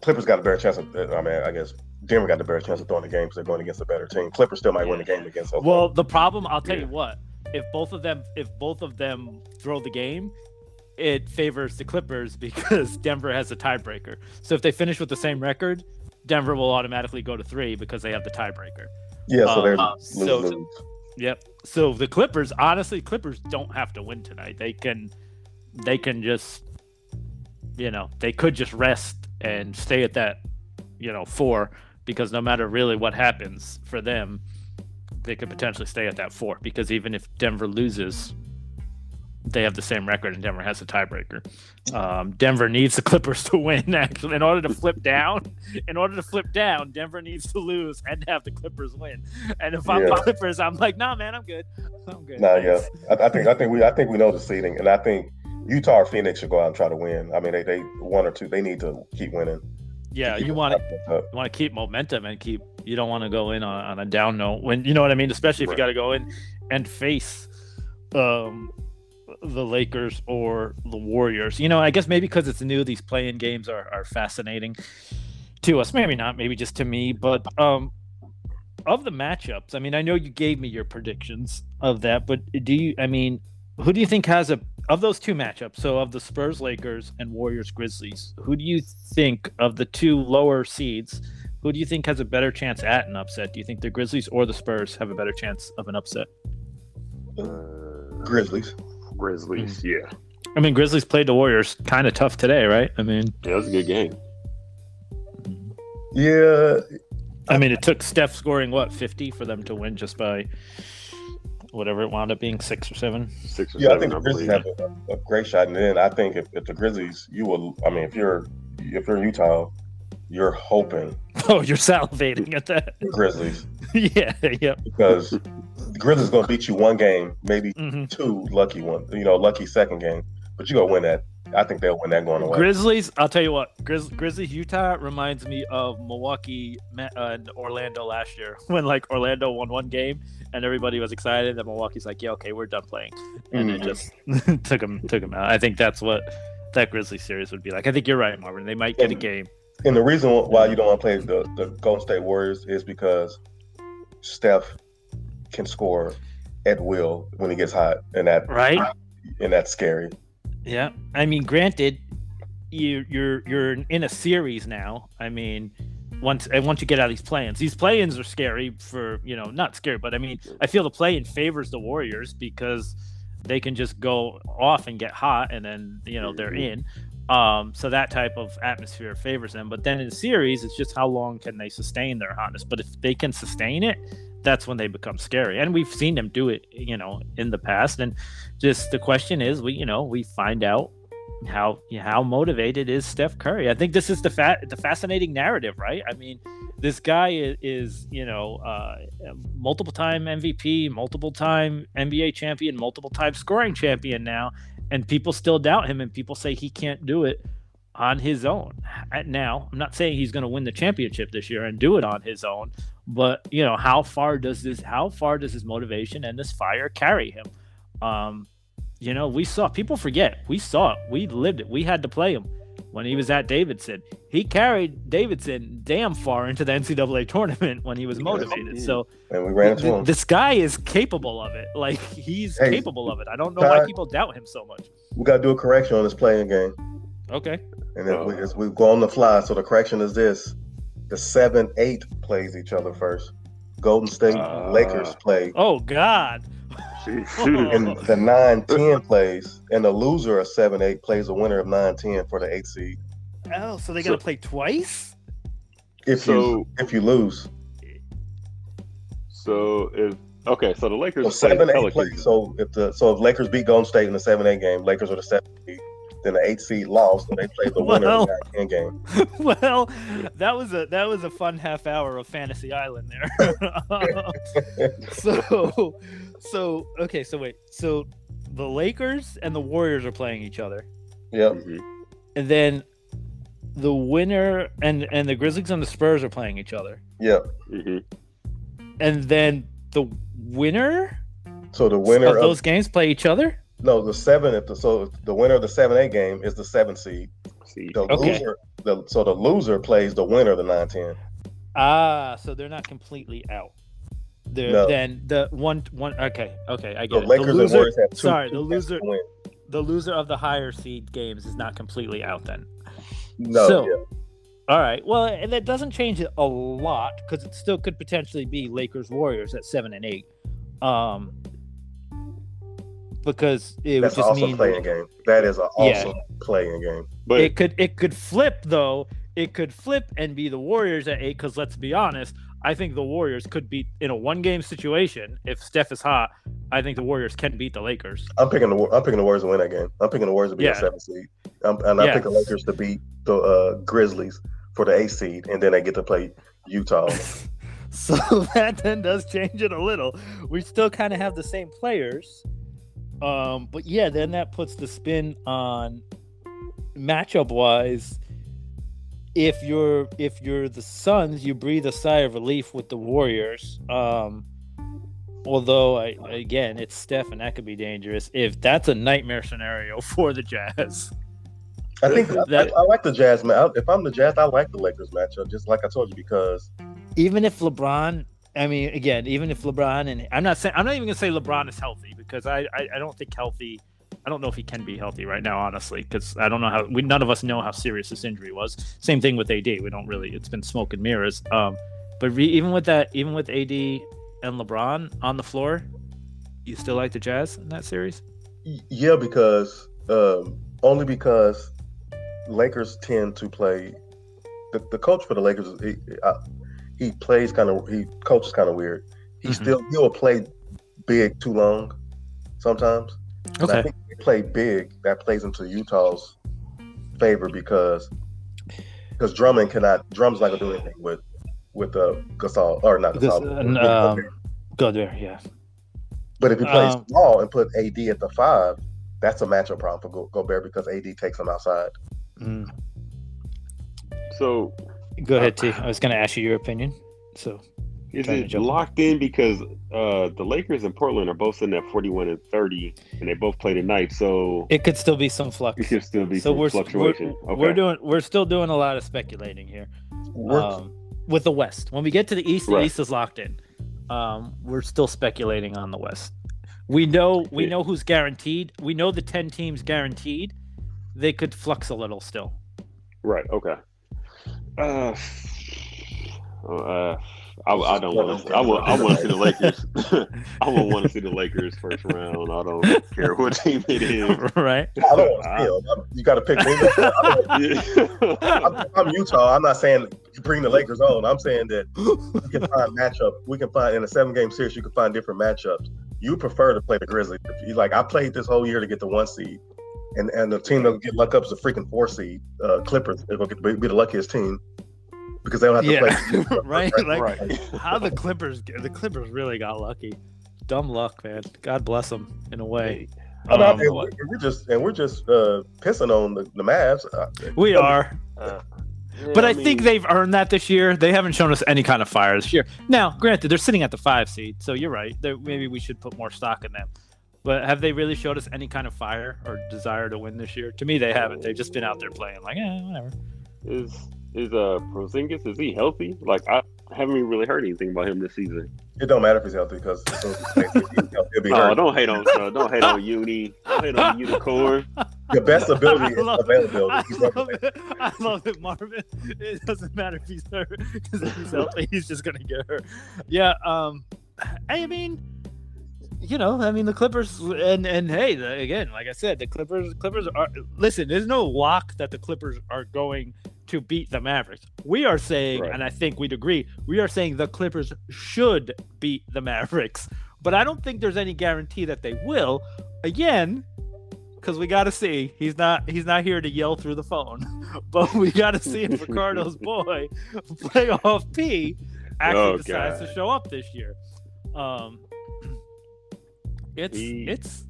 Clippers got a better chance of. I mean, I guess Denver got the better chance of throwing the game because they're going against a better team. Clippers still might win the game against. Oklahoma. Well, the problem, I'll tell Yeah. you what, if both of them, if both of them throw the game, it favors the Clippers because Denver has a tiebreaker. So if they finish with the same record, Denver will automatically go to three because they have the tiebreaker. yeah, so uh, lose so- lose. Yep. So the Clippers, honestly, Clippers don't have to win tonight. They can, they can just, you know, they could just rest and stay at that, you know, four because no matter really what happens for them, they could potentially stay at that four because even if Denver loses, they have the same record, and Denver has a tiebreaker. Um, Denver needs the Clippers to win. Actually, in order to flip down, in order to flip down, Denver needs to lose and have the Clippers win. And if I'm Yeah. Clippers, I'm like, nah, man, I'm good. I'm good. Nah, yeah. I, I think I think we I think we know the seeding, and I think Utah or Phoenix should go out and try to win. I mean, they they one or two. They need to keep winning. yeah. Keep You want to you want to keep momentum and keep. You don't want to go in on, on a down note when you know what I mean. Especially if Right. you got to go in and face um the Lakers or the Warriors. You know, I guess maybe because it's new, these play-in games are, are fascinating to us. Maybe not, maybe just to me. But um of the matchups, I mean, I know you gave me your predictions of that, but do you I mean, who do you think has a of those two matchups, so of the Spurs Lakers and Warriors Grizzlies, who do you think of the two lower seeds, who do you think has a better chance at an upset? Do you think the Grizzlies or the Spurs have a better chance of an upset? Uh, Grizzlies. Grizzlies, Hmm. yeah. I mean, Grizzlies played the Warriors kind of tough today, right? I mean, Yeah, it was a good game. Yeah, I mean, it took Steph scoring what fifty for them to win just by whatever it wound up being six or seven. Six or yeah. I think I, the Grizzlies believe. have a, a great shot, and then I think if, if the Grizzlies, you will. I mean, if you're if you're Utah, you're hoping Oh, you're salivating at that. the Grizzlies yeah, yeah. because the Grizzlies going to beat you one game, maybe hmm two lucky one, you know, lucky second game, but you're gonna win that. I think they'll win that going away. Grizzlies. I'll tell you what. Grizz, Grizzlies Utah reminds me of Milwaukee and Orlando last year when like Orlando won one game and everybody was excited. And Milwaukee's like, yeah, okay, we're done playing, and it Mhm. just took them took them out. I think that's what that Grizzlies series would be like. I think you're right, Marvin. They might get a game. And the reason why you don't want to play the, the Golden State Warriors is because Steph can score at will when he gets hot, and that Right? and that's scary. Yeah, I mean, granted, you you're you're in a series now. I mean, once and once you get out of these play-ins, these play-ins are scary for you know not scary, but I mean, I feel the play-in favors the Warriors because they can just go off and get hot, and then you know they're in. Um, so that type of atmosphere favors them. But then in series, it's just how long can they sustain their hotness. But if they can sustain it, that's when they become scary. And we've seen them do it, you know, in the past. And just the question is, we you know we find out how how motivated is Steph Curry. I think this is the fa- the fascinating narrative, right? I mean, this guy is, is you know uh, multiple time MVP, multiple time NBA champion, multiple time scoring champion now, and people still doubt him, and people say he can't do it on his own. Now, I'm not saying he's going to win the championship this year and do it on his own, but you know, how far does this how far does his motivation and this fire carry him? Um, you know, we saw people forget. We saw it. We lived it. We had to play him when he was at Davidson. He carried Davidson damn far into the NCAA tournament when he was motivated. So And we ran th- him. this guy is capable of it. Like he's Hey, capable of it. I don't know why people doubt him so much. We got to do a correction on this play-in game, Okay. and then Oh. we, as we go on the fly. So the correction is this: the seven eight plays each other first. Golden State Ah. Lakers play, Oh God. Sheesh. and the nine ten plays, and the loser of seven eight plays the winner of nine ten for the eight seed. Oh, so they got to play twice? If So- you if you lose, So if okay, so the Lakers so play seven the eight plays. So if the so if Lakers beat Golden State in the seven eight game, Lakers are the seven seed. Then the eight seed lost, and they played the winner Well. of the nine ten game. well, that was a that was a fun half hour of Fantasy Island there. so, so okay, so wait, so the Lakers and the Warriors are playing each other, Yep. Mhm. and then the winner and and the Grizzlies and the Spurs are playing each other, Yep. Mhm. and then the winner So the winner of of those games play each other. No, the seven. If the so the winner of the seven eight game is the seven seed. See, The Okay. loser, the so the loser plays the winner of the nine ten. Ah, so they're not completely out. They're, No. Then the one one okay okay I The get it. Lakers the and loser, Warriors have two. sorry, two the loser win. the loser of the higher seed games is not completely out then. No, So- yeah. All right. Well, and that doesn't change it a lot because it still could potentially be Lakers Warriors at seven and eight. Um, because it that's would just also mean play-in game. That is a Yeah. play-in game. but it could it could flip though. It could flip and be the Warriors at eight. Because let's be honest, I think the Warriors could be in a one game situation if Steph is hot. I think the Warriors can beat the Lakers. I'm picking the I'm picking the Warriors to win that game. I'm picking the Warriors to be Yeah. a seven seed, um, and I'm Yeah. picking the Lakers to beat the uh, Grizzlies for the eight seed, and then they get to play Utah. So that then does change it a little. We still kind of have the same players. Um, but yeah, then that puts the spin on matchup wise. If you're if you're the Suns, you breathe a sigh of relief with the Warriors. Um, although I again, it's Steph, and that could be dangerous. If that's a nightmare scenario for the Jazz, I think I, That- I, I like the Jazz. Man, if I'm the Jazz, I like the Lakers matchup. Just like I told you, because even if LeBron, I mean, again, even if LeBron and I'm not saying I'm not even gonna say LeBron is healthy because I I, I don't think healthy. I don't know if he can be healthy right now, honestly, because I don't know how we none of us know how serious this injury was. Same thing with AD. We don't really. It's been smoke and mirrors. Um, but re, even with that, even with AD and LeBron on the floor, you still like the Jazz in that series? yeah, because um, only because Lakers tend to play. The, the coach for the Lakers, he, he plays kind of he coaches kind of weird. He Mhm. still he'll play big too long sometimes. And I think if they play big, that plays into Utah's favor because because Drummond cannot Drum's not gonna do anything with with uh, Gasol or not Because, Gasol. uh, with um, Gobert. Yeah. but if he plays um, small and put AD at the five, that's a matchup problem for Go- Gobert because AD takes him outside. Mm. So Go ahead, T. I was gonna ask you your opinion. So is it locked in because uh, the Lakers and Portland are both sitting at 41 and 30, and they both play tonight, so it could still be some flux. it could still be so some we're, fluctuation. We're, okay. we're doing we're still doing a lot of speculating here um, with the West. When we get to the East, the East is locked in. Um, we're still speculating on the West. We know we Yeah. know who's guaranteed. We know the ten teams guaranteed. They could flux a little still. Right. Okay. Uh, uh, I, I don't want to. I want. I want to see the Lakers. I won't want to see the Lakers first round. I don't care what team it is. right? I don't want to see him. You got to pick me. I don't- Yeah. I'm, I'm Utah. I'm not saying you bring the Lakers on. I'm saying that we can find matchup. We can find in a seven game series. You can find different matchups. You prefer to play the Grizzlies. You like, I played this whole year to get the one seed, and and the team that get luck up is the freaking four seed. Uh, Clippers. They're gonna be, be the luckiest team because they don't have to Yeah, play. right. Like right. how the Clippers the Clippers really got lucky. Dumb luck, man. God bless them in a way. Oh, no, Um, and we're, we're just and we're just uh, pissing on the, the Mavs. Uh, we are. Uh, But yeah, I, think they've earned that this year. They haven't shown us any kind of fire this year. Now, granted, they're sitting at the five seed, so you're right. They're, maybe we should put more stock in them. But have they really showed us any kind of fire or desire to win this year? To me, they haven't. They've just been out there playing like, eh, whatever. is is uh Porzingis is he healthy? Like I haven't even really heard anything about him this season. it don't matter if he's healthy because as he's healthy, he'll be Oh, don't hate on uh, don't hate on Uni. Don't hate on Unicorn. The best ability is I love- availability. I love it. I love it, Marvin. It doesn't matter if he's hurt because if he's healthy, he's just gonna get hurt. Yeah. Um. I mean, you know, I mean the Clippers and and hey, the, again, like I said, the Clippers Clippers are listen. There's no lock that the Clippers are going to beat the Mavericks. We are saying, Right. and I think we'd agree, we are saying the Clippers should beat the Mavericks, but I don't think there's any guarantee that they will. Again, because we got to see he's not he's not here to yell through the phone, but we got to see if Ricardo's boy, playoff P, actually Oh, decides God. to show up this year. Um, it's He- it's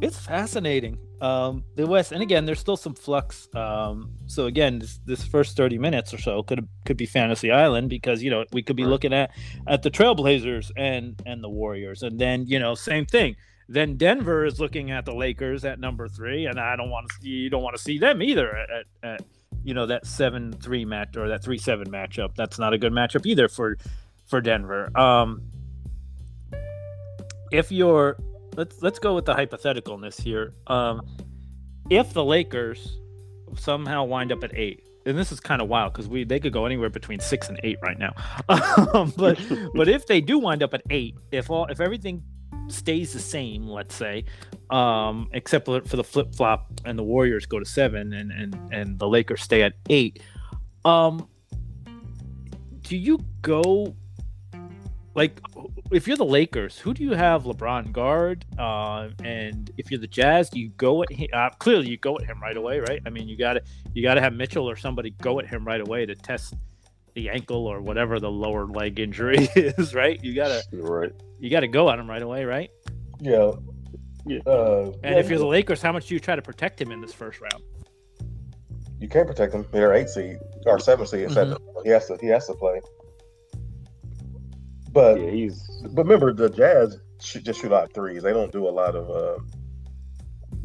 it's fascinating. Um, the West, and again, there's still some flux. Um, so again, this, this first 30 minutes or so could could be Fantasy Island because you know we could be looking at at the Trailblazers and and the Warriors, and then you know same thing. Then Denver is looking at the Lakers at number three, and I don't want to. see You don't want to see them either at, at, at you know that seven three match or that three seven matchup. That's not a good matchup either for for Denver. Um, if you're let's let's go with the hypotheticalness here. Um, if the Lakers somehow wind up at eight, and this is kind of wild because we they could go anywhere between six and eight right now. um, but but if they do wind up at eight, if all if everything stays the same, let's say, um, except for for the flip flop and the Warriors go to seven and and and the Lakers stay at eight, um, do you go like if you're the Lakers, who do you have LeBron guard? Uh, and if you're the Jazz, do you go at him? Uh, clearly, you go at him right away, right? I mean, you got to you got to have Mitchell or somebody go at him right away to test the ankle or whatever the lower leg injury is, right? You gotta right. you gotta go at him right away, right? Yeah. Yeah. Uh, And yeah, if you're the Lakers, how much do you try to protect him in this first round? you can't protect him. They're eight seed or seven seed. Mhm. seven. He has to. He has to play. But Yeah, he's but remember, the Jazz shoot, just shoot out threes. They don't do a lot of uh,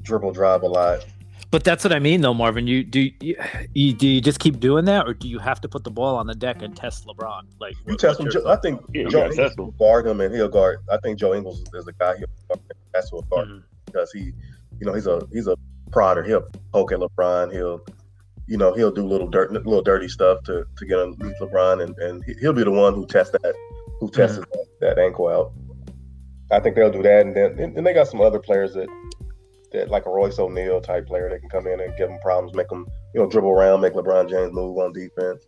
dribble drive a lot. But that's what I mean, though, Marvin. You do you, you do you just keep doing that, or do you have to put the ball on the deck and test LeBron? Like You what- test him. your Jo- I think Yeah, Joe gotta Ingles will guard him, and he'll guard. I think Joe Ingles is the guy he'll guard. That's who will guard Mhm. because he, you know, he's a he's a prodder. He'll poke at LeBron. He'll, you know, he'll do little dirt, little dirty stuff to to get underneath LeBron, and and he'll be the one who tests that, who tests that, that ankle out. I think they'll do that, and then and, and they got some other players that that like a Royce O'Neale type player that can come in and give them problems, make them you know dribble around, make LeBron James move on defense.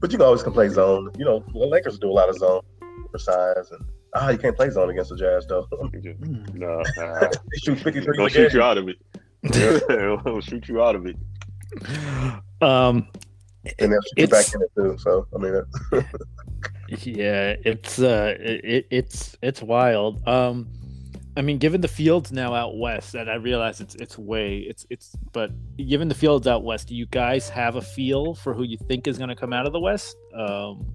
But you can always can play zone. You know, the Lakers do a lot of zone for size, and ah, you can't play zone against the Jazz though. No, nah, they shoot fifty three. they'll shoot you out of it. they'll shoot you out of it. Um, and they'll shoot you back in it too. So I mean, that- yeah, it's uh, it, it's it's wild. Um, I mean, given the fields now out west, and I realize it's it's way it's it's, but given the fields out west, do you guys have a feel for who you think is going to come out of the west? Um,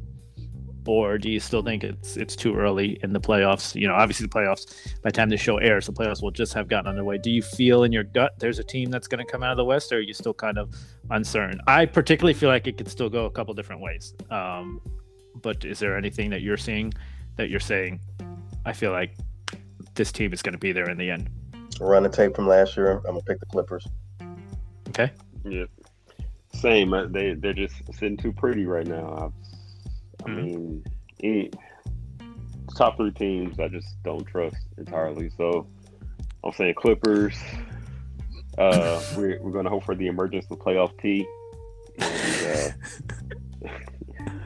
or do you still think it's it's too early in the playoffs? You know, obviously the playoffs by the time the show airs, the playoffs will just have gotten underway. Do you feel in your gut there's a team that's going to come out of the west, or are you still kind of uncertain? I particularly feel like it could still go a couple different ways. Um, but is there anything that you're seeing that you're saying? I feel like this team is going to be there in the end. run the tape from last year. I'm gonna pick the Clippers. Okay. Yeah, same. They they're just sitting too pretty right now. I, I Mhm. mean, any, top three teams I just don't trust entirely. So I'm saying Clippers. Uh, we're we're gonna hope for the emergence of playoff P. And, uh,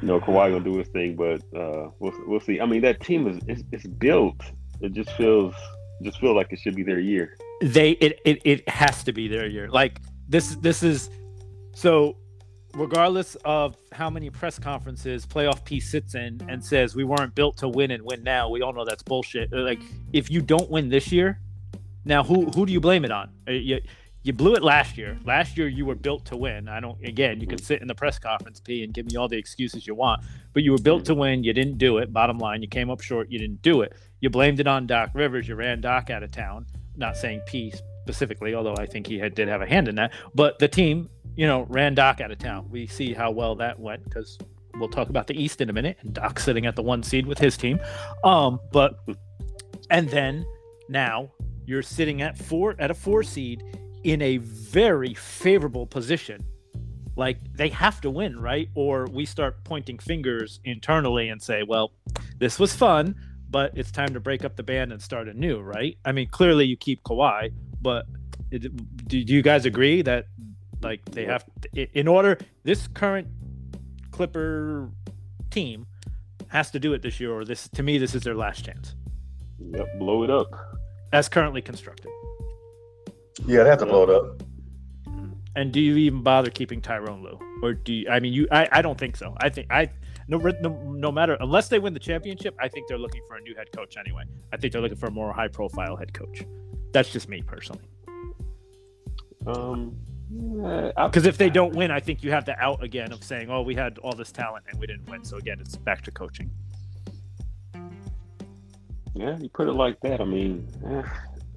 know, Kawhi gonna do his thing, but uh, we'll we'll see. I mean, that team is it's, it's built. It just feels just feel like it should be their year. They it, it it has to be their year. Like this this is so regardless of how many press conferences playoff P sits in and says we weren't built to win and win now, we all know that's bullshit. Like if you don't win this year, now who who do you blame it on? Uh, You, you blew it last year. Last year you were built to win. I don't again, you can sit in the press conference P and give me all the excuses you want, but you were built to win, you didn't do it. Bottom line, you came up short, you didn't do it. You blamed it on Doc Rivers, you ran Doc out of town. Not saying P specifically, although I think he had, did have a hand in that. But the team, you know, ran Doc out of town. We see how well that went because we'll talk about the East in a minute, and Doc sitting at the one seed with his team. Um, but and then now you're sitting at four at a four seed in a very favorable position. Like they have to win, right? Or we start pointing fingers internally and say, "Well, this was fun, but it's time to break up the band and start anew," right? I mean, clearly you keep Kawhi, but it, do, do you guys agree that like they have i- in order this current Clipper team has to do it this year, or this to me this is their last chance Yep, blow it up. as currently constructed. Yeah, they have to blow it up. And do you even bother keeping Tyronn Lue, or do you? I mean, you? I, I don't think so. I think I no, no no matter unless they win the championship, I think they're looking for a new head coach anyway. I think they're looking for a more high profile head coach. That's just me personally. Um, Because if they don't win, I think you have the out again of saying, "Oh, we had all this talent and we didn't win." So again, it's back to coaching. Yeah, you put it like that. I mean, eh,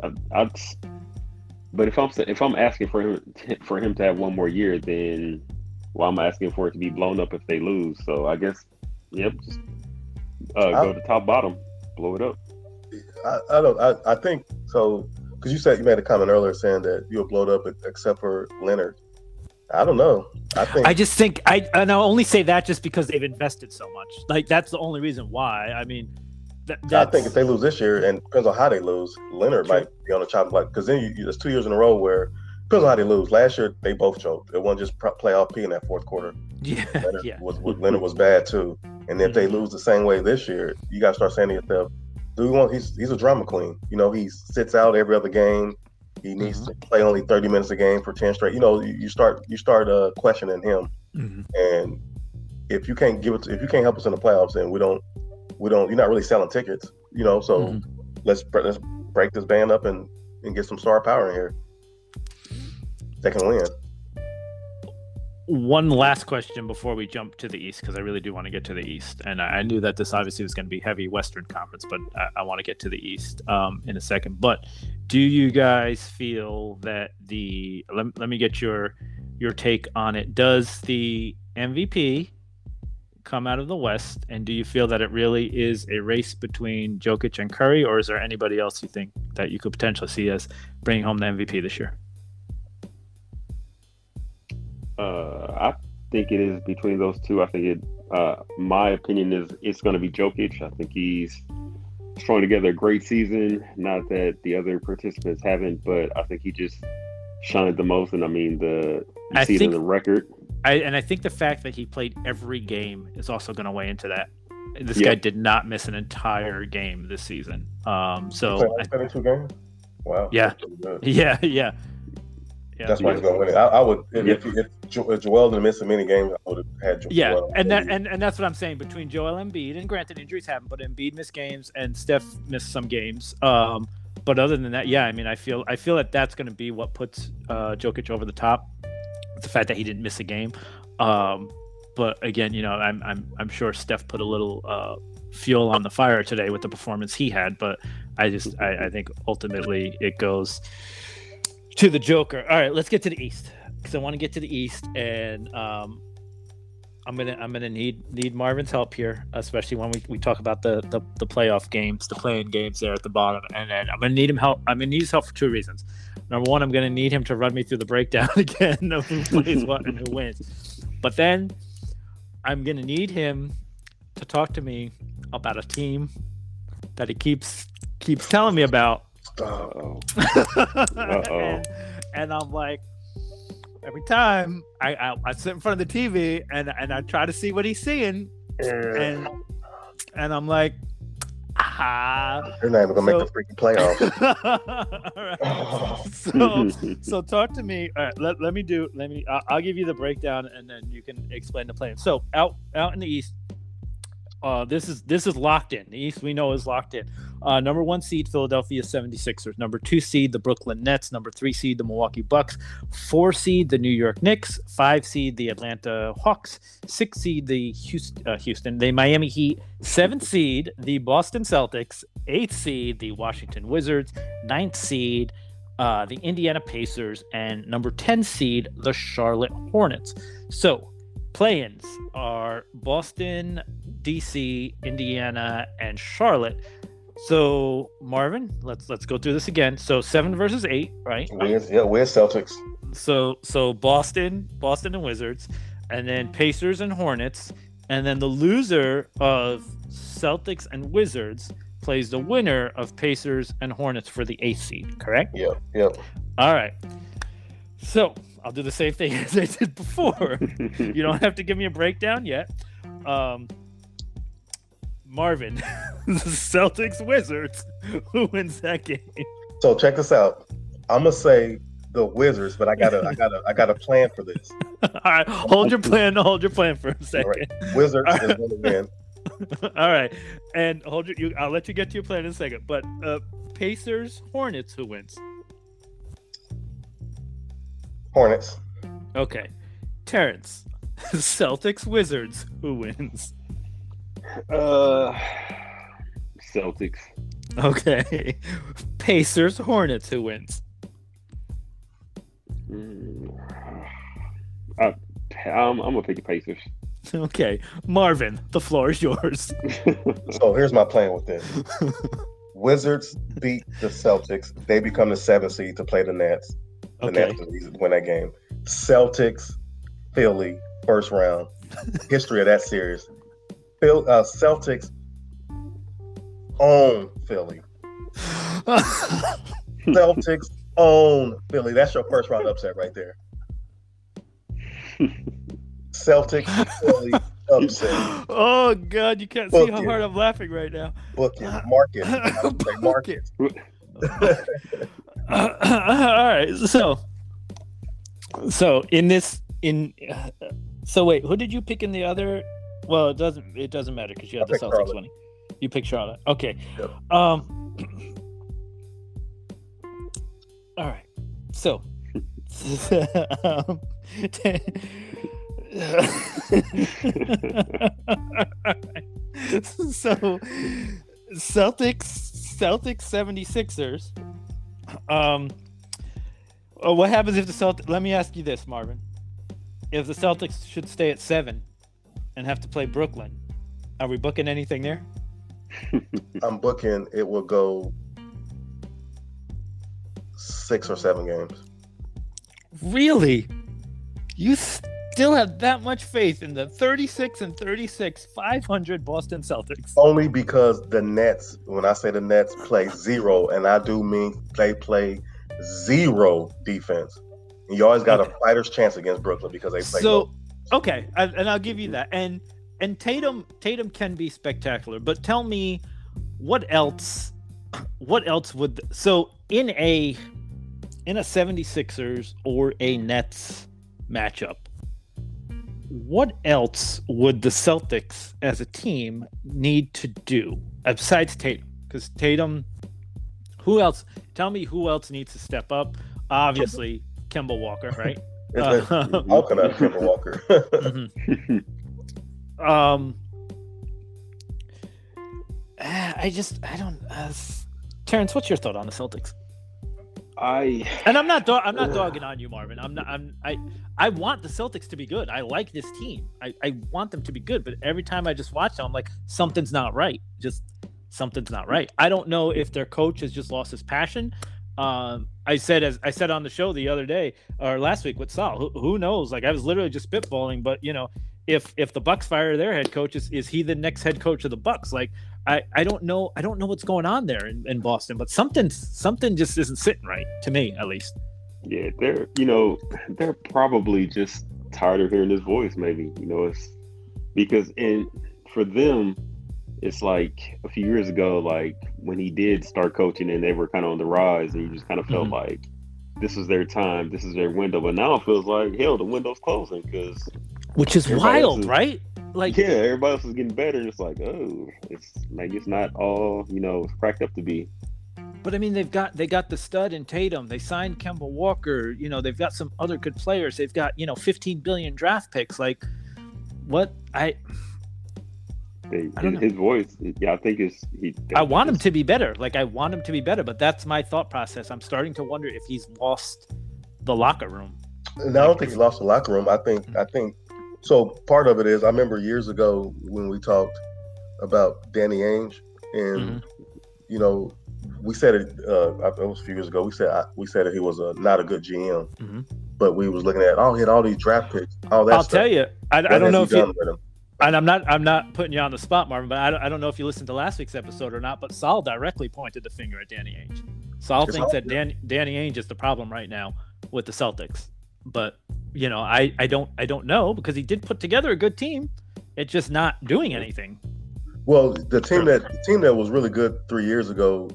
I, I'd. But if I'm if I'm asking for him for him to have one more year, then why well, am I'm asking for it to be blown up if they lose. So I guess, yep, just uh, go to top bottom, blow it up. I, I don't. I, I think so because you said you made a comment earlier saying that you would blow it up except for Leonard. I don't know. I think I just think I and I'll only say that just because they've invested so much. Like that's the only reason why. I mean, that, I think if they lose this year, and depends on how they lose, Leonard Sure. might be on the chopping block because then you, you, there's two years in a row where depends on how they lose. Last year they both choked. It wasn't just pro- playoff P in that fourth quarter. yeah, Leonard yeah. was, was Leonard was bad too. And if they Mhm. lose the same way this year, you got to start saying to yourself, "Do we want?" He's he's a drama queen. You know, he sits out every other game. He needs Mm-hmm. to play only thirty minutes a game for ten straight. You know, you, you start you start uh, questioning him. Mhm. And if you can't give it, to, if you can't help us in the playoffs, then we don't we don't. You're not really selling tickets. You know, so Mhm. let's let's break this band up and and get some star power in here. They can win. One last question before we jump to the East, because I really do want to get to the East, and I I knew that this obviously was going to be heavy Western Conference, but I, I want to get to the East um, in a second. But do you guys feel that the let, let me get your your take on it? Does the MVP come out of the West, and do you feel that it really is a race between Jokic and Curry, or is there anybody else you think that you could potentially see as bringing home the MVP this year? Uh, I think it is between those two. I think it. Uh, my opinion is it's going to be Jokic. I think he's throwing together a great season. Not that the other participants haven't, but I think he just shined the most. And I mean, the you I see think- it in the record. I, and I think the fact that he played every game is also going to weigh into that. This Yeah. guy did not miss an entire game this season. Um, so I, Played 72 games. Wow. Yeah. That's pretty yeah, yeah, yeah, That's why he's gonna win it. I, I would if, Yeah. if, if, jo- if Joel didn't miss so many games, I would have had Joel. yeah. And that and, and that's what I'm saying between Joel Embiid and granted injuries happen, but Embiid missed games and Steph missed some games. Um, but other than that, yeah, I mean, I feel I feel that that's going to be what puts uh, Jokic over the top. The fact that he didn't miss a game. Um, but again, you know, I'm I'm I'm sure Steph put a little uh, fuel on the fire today with the performance he had. But I just I, I think ultimately it goes to the Joker. All right, let's get to the East because I want to get to the East, and um, I'm gonna I'm gonna need need Marvin's help here, especially when we, we talk about the, the the playoff games, the play-in games there at the bottom, and then I'm gonna need him help. I'm gonna need his help for two reasons. Number one, I'm gonna need him to run me through the breakdown again. Of who plays what and who wins. But then I'm gonna need him to talk to me about a team that he keeps keeps telling me about. Oh, and, and I'm like, every time I, I I sit in front of the TV and and I try to see what he's seeing, and and I'm like, ah. They're not even gonna So- make the freaking playoffs. Right. So so talk to me. All right, let, let me do. Let me. I'll, I'll give you the breakdown, and then you can explain the plan. So out out in the East, uh, this is this is locked in. The East we know is locked in. Uh, number one seed Philadelphia 76ers. Number two seed the Brooklyn Nets. Number three seed the Milwaukee Bucks. Four seed the New York Knicks. Five seed the Atlanta Hawks. Six seed the Houston, uh, Houston the Miami Heat. Seventh seed the Boston Celtics. Eighth seed the Washington Wizards. Ninth seed uh, the Indiana Pacers, and number 10 seed, the Charlotte Hornets. So, play ins are Boston, DC, Indiana, and Charlotte. So, Marvin, let's let's go through this again. So, seven versus eight, right? Where's yeah? Where's Celtics? So, so Boston, Boston and Wizards, and then Pacers and Hornets, and then the loser of Celtics and Wizards plays the winner of Pacers and Hornets for the eighth seed. Correct? Yep, yep. All right. So I'll do the same thing as I did before. you don't have to give me a breakdown yet. Um, Marvin, the Celtics Wizards, who wins that game? So check this out. I'm gonna say the Wizards, but I gotta, I gotta, I got a plan for this. All right, hold your plan. Hold your plan for a second. right. Wizards is gonna win. All right, and hold your. You, I'll let you get to your plan in a second. But uh, Pacers, Hornets, who wins? Hornets. Okay, Terrence, Celtics, Wizards, who wins? Uh, Celtics. Okay, Pacers, Hornets, who wins? Mm, I, I'm, I'm gonna pick the Pacers. Okay, Marvin, the floor is yours. So here's my plan with this. Wizards beat the Celtics. They become the seventh seed to play the Nets. The Okay, Nets win that game. Celtics, Philly, first round. History of that series. Phil, uh, Celtics own Philly. Celtics own Philly. That's your first round upset right there. Celtics, Philly, Upset. Oh God, you can't see how it. hard I'm laughing right now. Book it. Market. I would say Book market. All right, so so in this in so wait, who did you pick in the other? Well, it doesn't it doesn't matter because you have I the Celtics Charlotte. winning. You picked Charlotte. Okay. Yep. Um. All right. So. um, so Celtics Celtics 76ers um uh, what happens if the Celtics let me ask you this Marvin if the Celtics should stay at 7 and have to play Brooklyn are we booking anything there I'm booking. It will go six or seven games. really you still have that much faith in the 36 and 36 500 Boston Celtics Only because the Nets, when I say the Nets play zero, and I do mean they play zero defense. And you always got Okay. a fighter's chance against Brooklyn because they play. so okay I, and i'll give you mm-hmm. that. And and tatum tatum can be spectacular but tell me what else what else would so in a in a 76ers or a nets matchup what else would the celtics as a team need to do besides tatum? Because tatum who else tell me who else needs to step up? Obviously Kemba Walker, right? It's been Uh, talking about Kemba Walker. Mhm. um i just i don't uh, terrence what's your thought on the celtics? I and i'm not do- i'm not dogging on you marvin. I'm not i'm i i want the celtics to be good. I like this team. I i want them to be good but every time i just watch them i'm like something's not right. Just something's not right. I don't know if their coach has just lost his passion. Um i said as i said on the show the other day or last week with sal who, who knows like i was literally just spitballing but you know if if the bucks fire their head coach is, is he the next head coach of the bucks like i i don't know i don't know what's going on there in, in boston but something something just isn't sitting right to me at least yeah, they're you know they're probably just tired of hearing his voice. Maybe you know it's because and for them, it's like a few years ago, like when he did start coaching and they were kind of on the rise, and you just kind of felt Mhm. like this is their time, this is their window. But now it feels like hell, the window's closing because which is wild is- right like yeah, everybody else is getting better. And it's like oh, it's maybe it's not all you know cracked up to be. But I mean, they've got they got the stud in Tatum. They signed Kemba Walker. You know, they've got some other good players. They've got you know 15 billion draft picks. Like, what I They, his, his voice, yeah, I think it's he. I want him to be better. Like, I want him to be better. But that's my thought process. I'm starting to wonder if he's lost the locker room. And I don't think he lost the locker room. I think I think so. Part of it is I remember years ago when we talked about Danny Ainge, and you know we said it. Uh, it was a few years ago. We said I, we said that he was a not a good GM, Mhm. but we was looking at oh he had all these draft picks, all that. I'll stuff. tell you, I, I don't has know he if you. Done with him? and I'm not I'm not putting you on the spot, Marvin, but I don't, I don't know if you listened to last week's episode or not. But Saul directly pointed the finger at Danny Ainge. Saul It's thinks that Dan, Danny Ainge is the problem right now with the Celtics. But you know, I I don't I don't know because he did put together a good team. It's just not doing anything. Well, the team that the team that was really good three years ago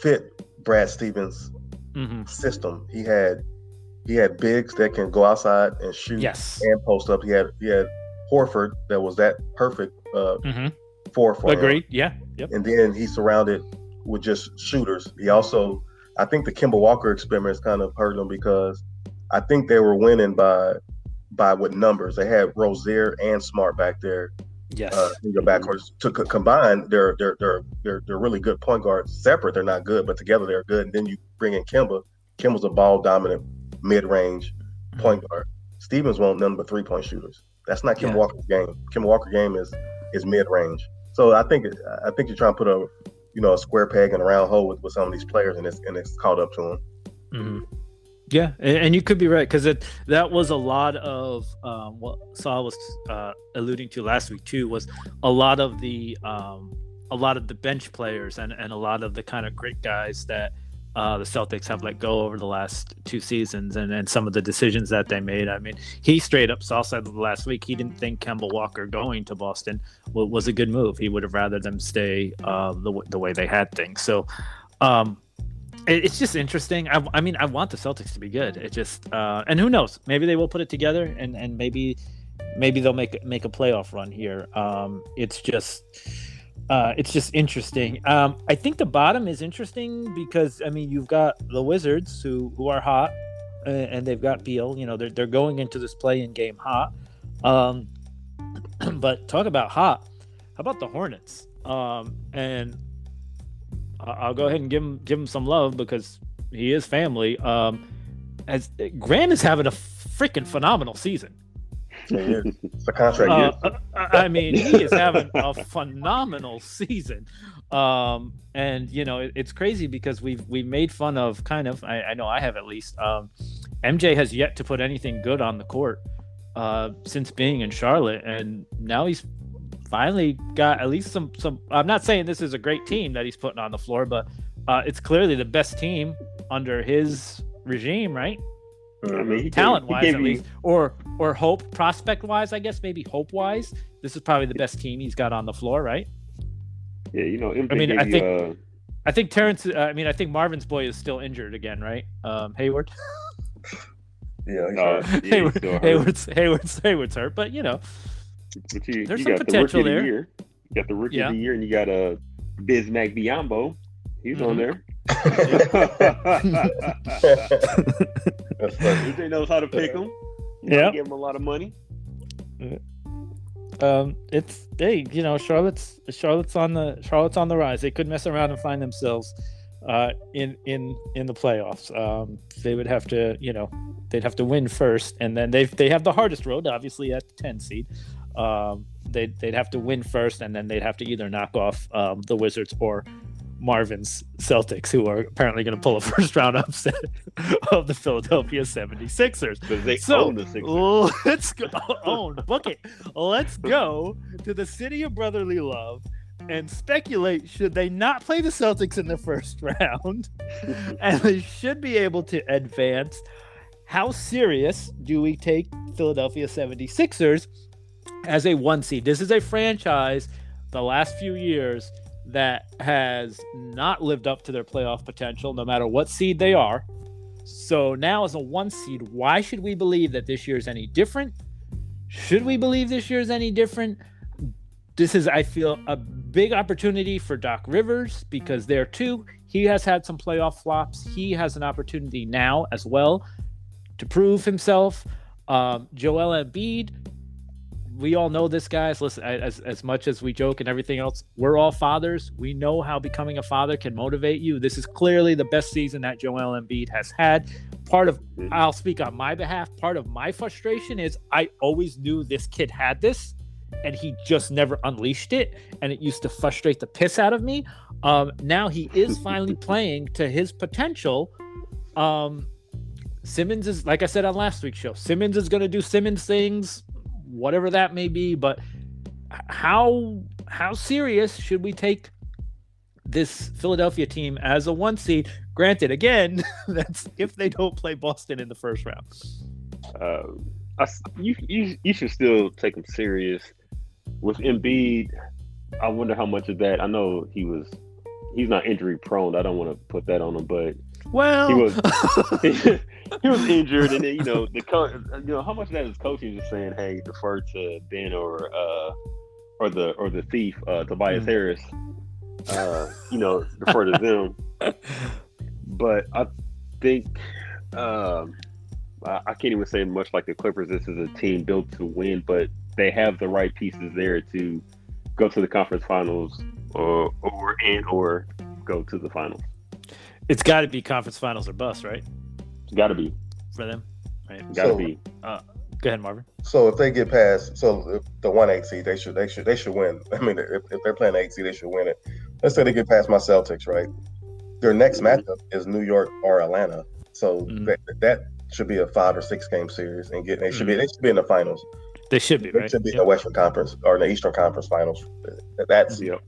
fit Brad Stevens' hmm system. He had he had bigs that can go outside and shoot Yes. and post up. He had he had Horford that was that perfect uh, hmm four for him. Agreed. Yeah. Yep. And then he surrounded with just shooters. He also, I think, the Kemba Walker experiment kind of hurt him because I think they were winning by by with numbers. They had Rozier and Smart back there Yes. uh, in your backcourt. To co- combine, they're they're they're they're they're really good point guards. Separate, they're not good, but together they're good. And then you bring in Kemba. Kemba's a ball dominant mid range point guard. Stevens won't none but three point shooters. That's not Kim Yeah. Walker's game. Kim Walker game is is mid range. So I think I think you're trying to put a you know a square peg in a round hole with, with some of these players, and it's and it's caught up to them. hmm Yeah, and, and you could be right because it that was a lot of um, what Saul was uh, alluding to last week too was a lot of the um, a lot of the bench players and, and a lot of the kind of great guys that uh, the Celtics have let go over the last two seasons and, and some of the decisions that they made. I mean, he straight up saw said last week he didn't think Kemba Walker going to Boston was a good move. He would have rather them stay uh, the, the way they had things. So um, it, it's just interesting. I, I, mean, I want the Celtics to be good. It just uh, and who knows? Maybe they will put it together and, and maybe maybe they'll make make a playoff run here. Um, it's just uh, it's just interesting. Um, I think the bottom is interesting because I mean you've got the Wizards who who are hot, uh, and they've got Beal. You know they're they're going into this play-in game hot. Um, but talk about hot. How about the Hornets? Um, and I'll go ahead and give him give him some love because he is family. Um, as Grant is having a freaking phenomenal season. It's a contract uh, I mean, he is having a phenomenal season. Um, and you know, it, it's crazy because we've we made fun of kind of. I, I know I have at least. Um, MJ has yet to put anything good on the court uh, since being in Charlotte, and now he's finally got at least some some. I'm not saying this is a great team that he's putting on the floor, but uh, it's clearly the best team under his regime, right? I mean, talent wise, at least, or or hope prospect wise, I guess maybe hope wise. This is probably the best team he's got on the floor, right? Yeah, you know. I mean, I think uh... I think Terrence. Uh, I mean, I think Marvin's boy is still injured again, right? Um, Hayward. yeah, he's yeah, Hayward, Hayward's, Hayward's Hayward's hurt, but you know, but you, there's you some potential the there. The you got the rookie yeah. of the year, and you got a uh, Bismack Biyombo. He's mm-hmm. on there. EJ knows how to pick them. Yeah, give him a lot of money. Um, it's hey, you know, Charlotte's Charlotte's on the Charlotte's on the rise. They could mess around and find themselves uh, in in in the playoffs. Um, they would have to, you know, they'd have to win first, and then they they have the hardest road, obviously, at the 10 seed. Um, they'd they'd have to win first, and then they'd have to either knock off um, the Wizards or Marvin's Celtics, who are apparently going to pull a first round upset of the Philadelphia 76ers. They so, own the Sixers. Let's go. Own. Book it. Let's go to the city of brotherly love and speculate should they not play the Celtics in the first round and they should be able to advance. How serious do we take Philadelphia 76ers as a one seed? This is a franchise the last few years that has not lived up to their playoff potential, no matter what seed they are. So now, as a one seed, why should we believe that this year is any different? Should we believe this year is any different? This is, I feel, a big opportunity for Doc Rivers because there too, he has had some playoff flops. He has an opportunity now as well to prove himself. Um, Joel Embiid we all know this, guys. Listen, as as much as we joke and everything else, we're all fathers. We know how becoming a father can motivate you. This is clearly the best season that Joel Embiid has had. Part of I'll speak on my behalf. Part of my frustration is I always knew this kid had this, and he just never unleashed it, and it used to frustrate the piss out of me. Um, now he is finally playing to his potential. Um, Simmons is like I said on last week's show. Simmons is going to do Simmons things whatever that may be. But how how serious should we take this Philadelphia team as a one seed? Granted, again, that's if they don't play Boston in the first round. Uh, I, you, you you should still take them serious. With Embiid, I wonder how much of that. I know he was he's not injury prone. I don't want to put that on him, but well, he was he was injured, and then you know the co- you know how much of that is coaching just saying, "Hey, defer to Ben or uh or the or the thief uh, Tobias mm. Harris." Uh, you know, defer to them. but I think um, I, I can't even say much like the Clippers. This is a team built to win, but they have the right pieces there to go to the conference finals or or and or go to the finals. It's got to be conference finals or bust, right? It's got to be for them. Right? Got to so, be. Uh, go ahead, Marvin. So if they get past, so the one eight seed, they should they should they should win. I mean, if, if they're playing eight seed, they should win it. Let's say they get past my Celtics, right? Their next mm-hmm. matchup is New York or Atlanta. So mm-hmm. that, that should be a five or six game series, and get they should mm-hmm. be they should be in the finals. They should be. They right? should be yep. in the Western Conference or the Eastern Conference Finals. That's yep.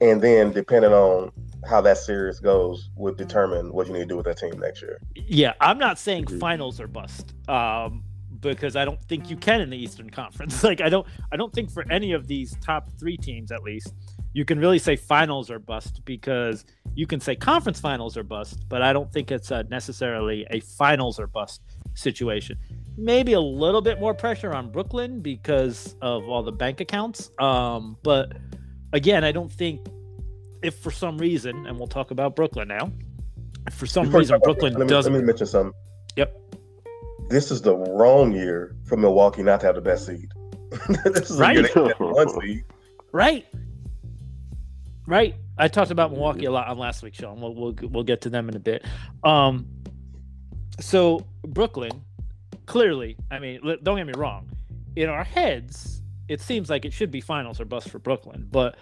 And then depending on how that series goes would determine what you need to do with that team next year. Yeah, I'm not saying Agreed. finals are bust. Um, because I don't think you can in the Eastern Conference. Like I don't I don't think for any of these top 3 teams at least you can really say finals are bust because you can say conference finals are bust, but I don't think it's uh necessarily a finals or bust situation. Maybe a little bit more pressure on Brooklyn because of all the bank accounts. Um, but again, I don't think if for some reason, and we'll talk about Brooklyn now, if for some Before reason talk Brooklyn let me, doesn't Let me mention something. Yep. This is the wrong year for Milwaukee not to have the best seed. this is Right. a year they have one seed. Right. Right. I talked about Milwaukee a lot on last week's show, and we'll we'll, we'll get to them in a bit. Um, so Brooklyn, clearly, I mean, don't get me wrong, in our heads, it seems like it should be finals or bust for Brooklyn, but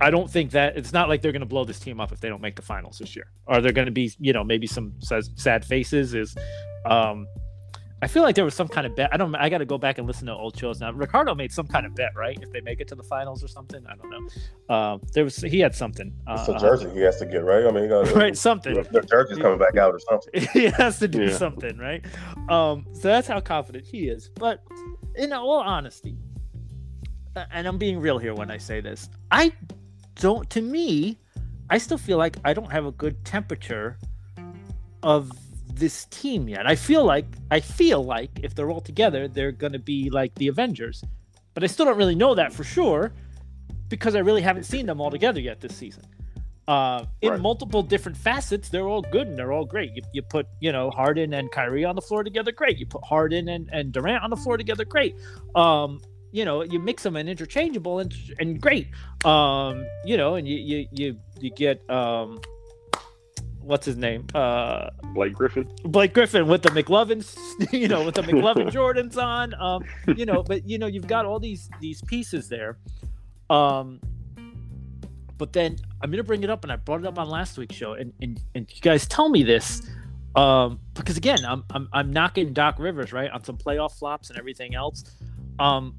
I don't think that it's not like they're going to blow this team up if they don't make the finals this year. Are there going to be, you know, maybe some sad, sad faces? Is um, I feel like there was some kind of bet. I don't. I got to go back and listen to old shows now. Ricardo made some kind of bet, right? If they make it to the finals or something, I don't know. Uh, there was he had something. It's Uh, a jersey he has to get, right? I mean, he got, right? Something. The jersey's coming back out or something. he has to do Yeah. something, right? Um, so that's how confident he is. But in all honesty, uh, and I'm being real here when I say this, I don't. To me, I still feel like I don't have a good temperature of this team yet. I feel like I feel like if they're all together, they're going to be like the Avengers. But I still don't really know that for sure because I really haven't seen them all together yet this season. Uh, in Right. multiple different facets, they're all good and they're all great. You, you put, you know, Harden and Kyrie on the floor together, great. You put Harden and, and Durant on the floor together, great. Um, you know, you mix them and interchangeable and and great. Um, you know, and you you you, you get um, what's his name? Uh, Blake Griffin. Blake Griffin with the McLovins, you know, with the McLovin Jordans on, um, you know, but you know, you've got all these these pieces there. Um, but then I'm gonna bring it up, and I brought it up on last week's show, and and, and you guys tell me this, um, because again, I'm, I'm I'm knocking Doc Rivers right on some playoff flops and everything else, um.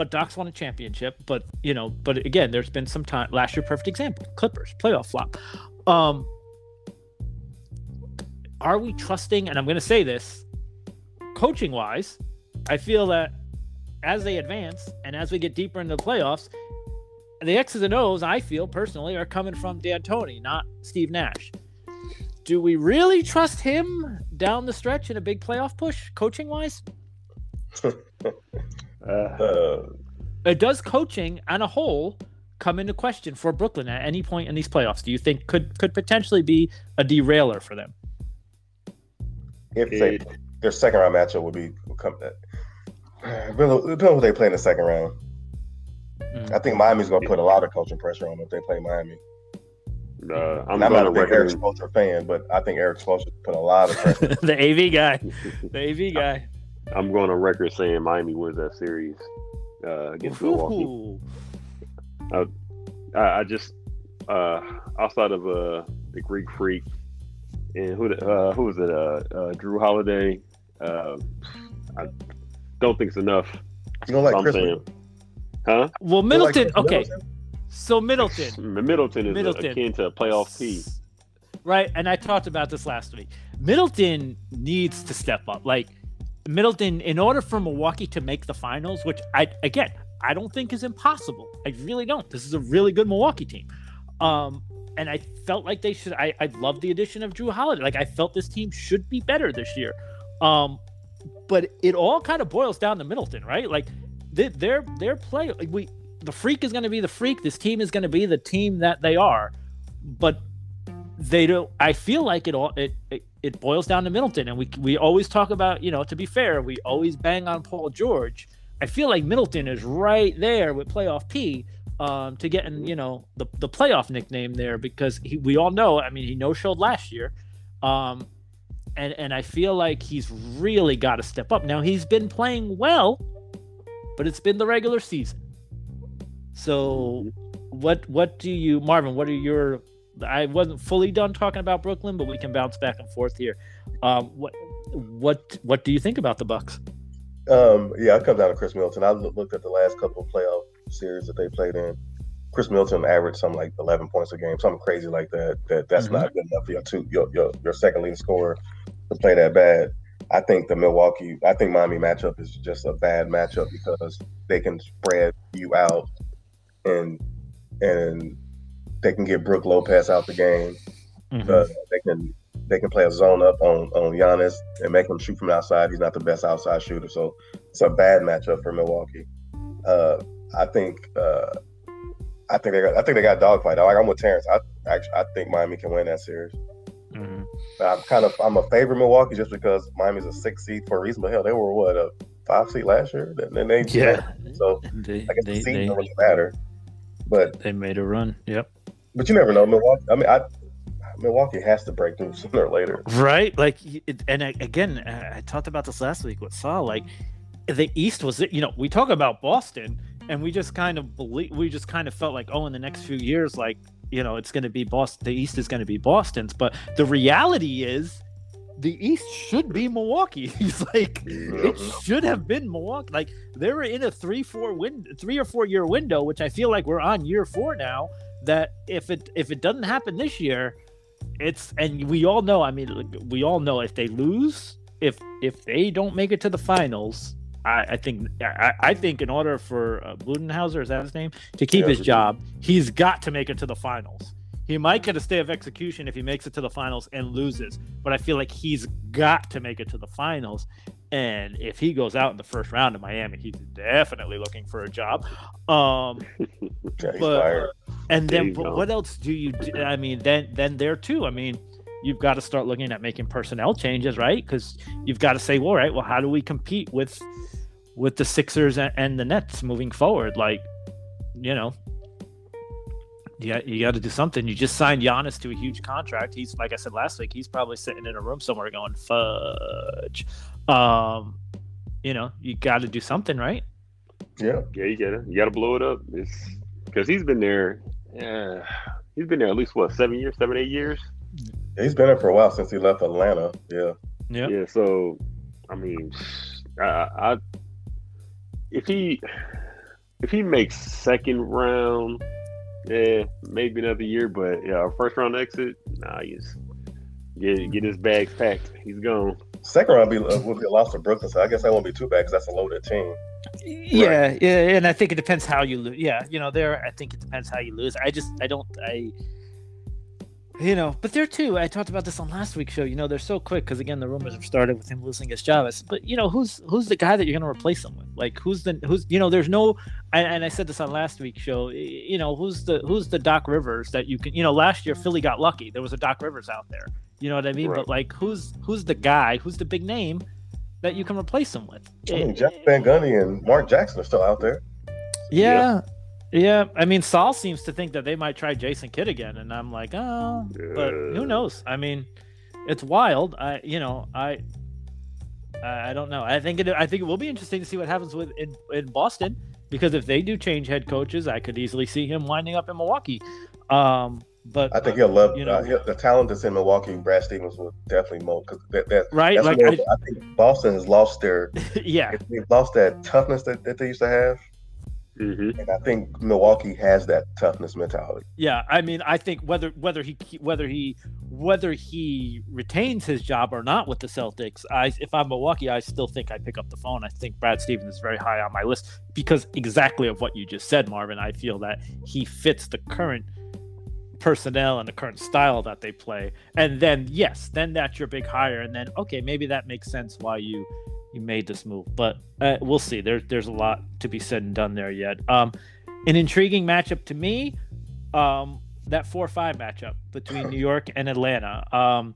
But Doc's won a championship, but you know, but again, there's been some time. Last year, perfect example: Clippers playoff flop. Um, are we trusting and i'm going to say this coaching wise i feel that as they advance and as we get deeper into the playoffs the x's and o's i feel personally are coming from D'Antoni, not steve nash do we really trust him down the stretch in a big playoff push coaching wise Uh, Uh, Uh, does coaching on a whole come into question for brooklyn at any point in these playoffs do you think could could potentially be a derailer for them if they, it- their second round matchup would be would come. Depends who they play in the second round. Mm. I think Miami's going to put a lot of coaching pressure on them if they play Miami. uh, I'm I'm going not to a big Eric record. Spoelstra fan, but I think Erik Spoelstra put a lot of pressure. the av guy the av guy I'm going on record saying Miami wins that series uh, against Milwaukee. Ooh. I, I just uh, outside of uh, the Greek Freak and who the- uh, who was it? Uh, uh, Jrue Holiday. Uh, I don't think it's enough. You don't like I'm Chris? saying, huh? Well, You don't like Middleton. Okay, Middleton? so Middleton, Middleton is Middleton. akin to a playoff P. right? And I talked about this last week. Middleton needs to step up. Like Middleton, in order for Milwaukee to make the finals, which I again I don't think is impossible. I really don't. This is a really good Milwaukee team. Um, and I felt like they should. I I love the addition of Jrue Holiday. Like I felt this team should be better this year. Um, but it all kind of boils down to Middleton, right? Like they, their their play. Like we the freak is going to be the freak. This team is going to be the team that they are. But they don't. I feel like it all it, it it boils down to Middleton, and we we always talk about you know to be fair, we always bang on Paul George. I feel like Middleton is right there with playoff P um, to getting you know the the playoff nickname there because he, we all know. I mean, he no showed last year, um, and and I feel like he's really got to step up. Now he's been playing well, but it's been the regular season. So, what what do you, Marvin? What are your I wasn't fully done talking about Brooklyn, but we can bounce back and forth here. Um, what what what do you think about the Bucks? Um, yeah, I come down to Khris Middleton. I looked at the last couple of playoff series that they played in. Khris Middleton averaged something like 11 points a game, something crazy like that. That that's Mhm. not good enough for your two your, your your second leading scorer to play that bad. I think the Milwaukee, I think Miami matchup is just a bad matchup because they can spread you out and and they can get Brook Lopez out the game. Mhm. Uh, they can they can play a zone up on on Giannis and make him shoot from outside. He's not the best outside shooter, so it's a bad matchup for Milwaukee. Uh, I think uh, I think they got I think they got dogfight. Like I'm with Terrence. I actually I think Miami can win that series. Mhm. I'm kind of I'm a favorite Milwaukee just because Miami's a six seed for a reason. But hell, they were what a five seed last year. Then they Yeah. So They, I guess they, the seed they, don't really matter. But they made a run. Yep. But you never know. Milwaukee. I mean, I Milwaukee has to break through sooner or later. Right. Like, and again, uh, I talked about this last week with Saul. Like, the East was, you know, we talk about Boston, and we just kind of believe, we just kind of felt like, oh, in the next few years, like, you know, it's going to be Boston. The East is going to be Boston's. But the reality is, the East should be Milwaukee. He's like, it should have been Milwaukee. Like they were in a three, four win, three or four year window, which I feel like we're on year four now. That if it if it doesn't happen this year, it's and we all know. I mean, we all know if they lose, if if they don't make it to the finals, I, I think I, I think in order for uh, Budenholzer, is that his name, to keep Yeah. his job, he's got to make it to the finals. He might get a stay of execution if he makes it to the finals and loses, but I feel like he's got to make it to the finals. And if he goes out in the first round in Miami, he's definitely looking for a job. Um, Yeah, But- and There then but what else do you do? I mean, then then there too. I mean, you've got to start looking at making personnel changes, right? Because you've got to say, well, all right, well, how do we compete with with the Sixers and, and the Nets moving forward? Like, you know, yeah, you got to do something. You just signed Giannis to a huge contract. He's like I said last week, he's probably sitting in a room somewhere going fudge. Um, you know, you got to do something, right? Yeah, Yeah, you gotta you gotta blow it up. It's because he's been there. Yeah, he's been there at least what seven years, seven eight years. he's been there for a while since he left Atlanta. Yeah, Yeah. Yeah. So, I mean, I, I if he if he makes second round, yeah, maybe another year. But yeah, first round exit, nah, he's get get his bags packed. He's gone. Second round be, uh, would be a loss to Brooklyn, so I guess that won't be too bad because that's a loaded team. Yeah, yeah, and I think it depends how you lose. Yeah, you know, there. I think it depends how you lose. I just, I don't, I, you know, but there too. I talked about this on last week's show. You know, they're so quick because again, the rumors have started with him losing his job. I But you know, who's who's the guy that you're going to replace him with? Like, who's the who's you know, there's no. And, and I said this on last week's show. You know, who's the who's the Doc Rivers that you can? You know, last year Philly got lucky. There was a Doc Rivers out there. You know what I mean? Right. But like, who's who's the guy? Who's the big name? That you can replace him with. I mean, Jeff Van Gundy and Mark Jackson are still out there. Yeah. Yeah. I mean, Saul seems to think that they might try Jason Kidd again, and I'm like, oh, but who knows? I mean, it's wild. I, you know, I, I I don't know. I think it. I think it will be interesting to see what happens with in, in Boston because if they do change head coaches, I could easily see him winding up in Milwaukee. Um, but I think he'll love You know- uh, he'll- the talent that's in Milwaukee. Brad Stevens will definitely mold because that, that right, that's like, I, I think Boston has lost their yeah, they've lost that toughness that, that they used to have, mhm. and I think Milwaukee has that toughness mentality. Yeah, I mean, I think whether whether he whether he whether he retains his job or not with the Celtics, I if I'm Milwaukee, I still think I pick up the phone. I think Brad Stevens is very high on my list because exactly of what you just said, Marvin. I feel that he fits the current personnel and the current style that they play. And then yes, then that's your big hire, and then okay, maybe that makes sense why you you made this move. But uh, we'll see. There's there's a lot to be said and done there yet. Um, an intriguing matchup to me um, that four five matchup between New York and Atlanta. Um,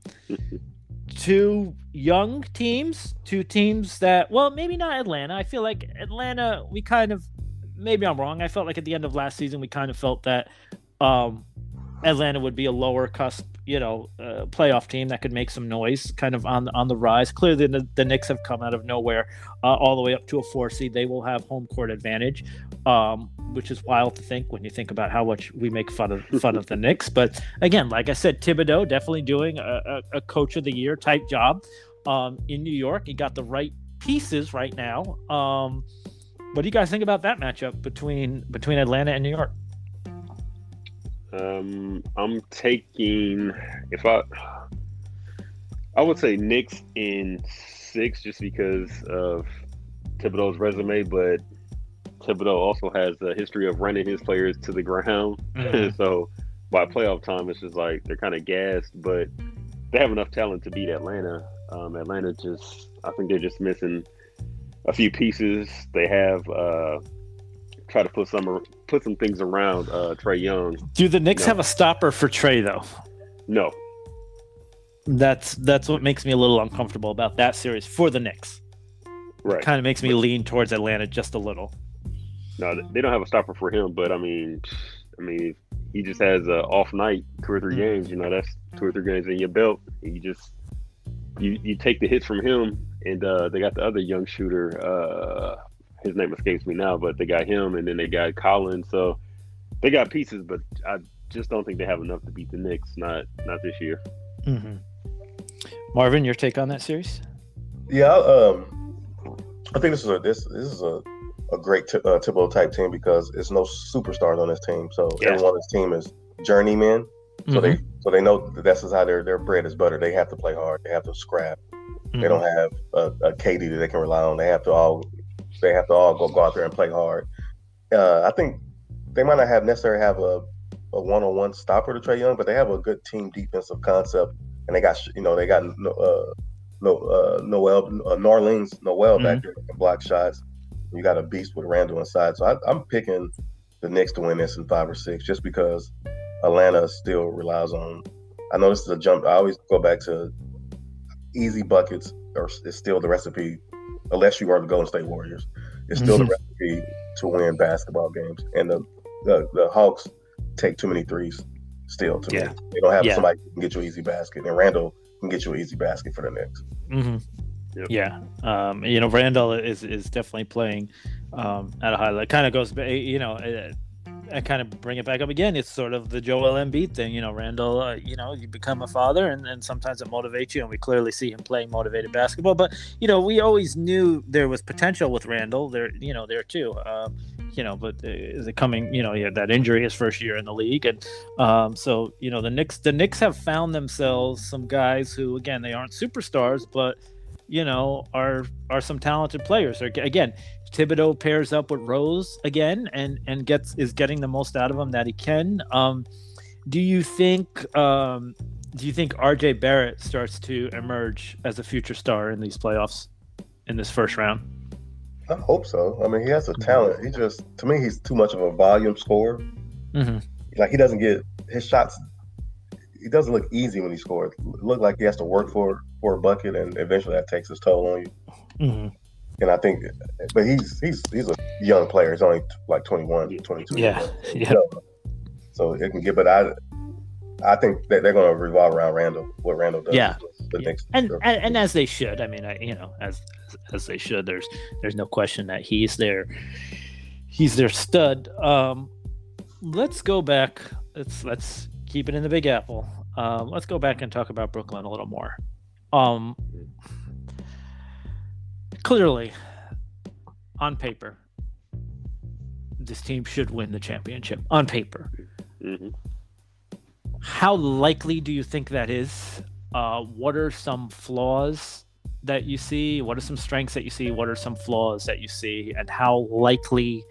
two young teams, two teams that well, maybe not Atlanta. I feel like Atlanta. We kind of maybe I'm wrong. I felt like at the end of last season we kind of felt that um, Atlanta would be a lower cusp, you know, uh, playoff team that could make some noise, kind of on on the rise. Clearly, the, the Knicks have come out of nowhere, uh, all the way up to a four seed. They will have home court advantage, um, which is wild to think when you think about how much we make fun of fun of the Knicks. But again, like I said, Thibodeau definitely doing a, a, a coach of the year type job um, in New York. He got the right pieces right now. Um, what do you guys think about that matchup between between Atlanta and New York? Um, I'm taking if I, I would say Knicks in six just because of Thibodeau's resume, but Thibodeau also has a history of running his players to the ground. Mhm. so by playoff time, it's just like they're kind of gassed, but they have enough talent to beat Atlanta. Um, Atlanta just, I think they're just missing a few pieces. They have uh, try to put some put some things around uh, Trae Young. Do the Knicks No. have a stopper for Trae though? No, That's that's what makes me a little uncomfortable about that series for the Knicks. right? Kind of makes me lean towards Atlanta just a little. No, they don't have a stopper for him. But I mean, I mean, he just has a off night, two or three games. You know, that's two or three games in your belt. You just you you take the hits from him, and uh, they got the other young shooter. Uh, his name escapes me now, but they got him, and then they got Collins. So they got pieces, but I just don't think they have enough to beat the Knicks. Not not this year. Mm-hmm. Marvin, your take on that series? Yeah, um, I think this is a this this is a, a great t- uh, Thibodeau type team because it's no superstars on this team. So Yeah. everyone on this team is journeymen. So they Mm-hmm. so they know that this is how their their bread is butter. They have to play hard. They have to scrap. Mm-hmm. They don't have a, a KD that they can rely on. They have to all they have to all go go out there and play hard. Uh, I think they might not have necessarily have a a one on one stopper to Trae Young, but they have a good team defensive concept, and they got you know they got no uh, no uh, Noel uh, Nerlens Noel back there that can block shots. You got a beast with Randall inside, so I, I'm picking the Knicks to win this in five or six, just because Atlanta still relies on. I know this is a jump. I always go back to easy buckets, or is still the recipe, unless you are the Golden State Warriors. It's still Mhm. the recipe to win basketball games, and the the, the Hawks take too many threes. Still, to Yeah. me, they don't have Yeah. somebody who can get you an easy basket, and Randall can get you an easy basket for the Knicks. hmm Yep. Yeah, um, you know, Randall is is definitely playing um, at a high level. Kind of goes, ba- you know, uh, I kind of bring it back up again. It's sort of the Joel Embiid thing, you know. Randall, uh, you know, you become a father, and, and sometimes it motivates you, and we clearly see him playing motivated basketball. But you know, we always knew there was potential with Randall. There, you know, there too. Um, you know, but uh, is it coming? You know, he had that injury his first year in the league, and um, so you know, the Knicks, the Knicks have found themselves some guys who, again, they aren't superstars, but you know, are are some talented players. Or again, Thibodeau pairs up with Rose again, and and gets is getting the most out of him that he can. Um, do you think? Um, do you think RJ Barrett starts to emerge as a future star in these playoffs in this first round? I hope so. I mean, he has a talent. He just, to me, he's too much of a volume scorer. Mm-hmm. Like he doesn't get his shots. He doesn't look easy when he scores. It look like he has to work for for a bucket, and eventually that takes its toll on you. Mm-hmm. And I think, but he's he's he's a young player. He's only like 21, 22. Yeah, years old. yeah. So, so it can get, but I I think that they're going to revolve around Randall. What Randall does. Yeah. The Yeah. Knicks. and, and and as they should. I mean, I you know, as as they should. There's there's no question that he's their he's their stud. Um, let's go back. Let's let's keep it in the Big Apple. Um, let's go back and talk about Brooklyn a little more. Um, clearly, on paper, this team should win the championship. On paper, hmm how likely do you think that is? Uh, what are some flaws that you see? What are some strengths that you see? What are some flaws that you see? And how likely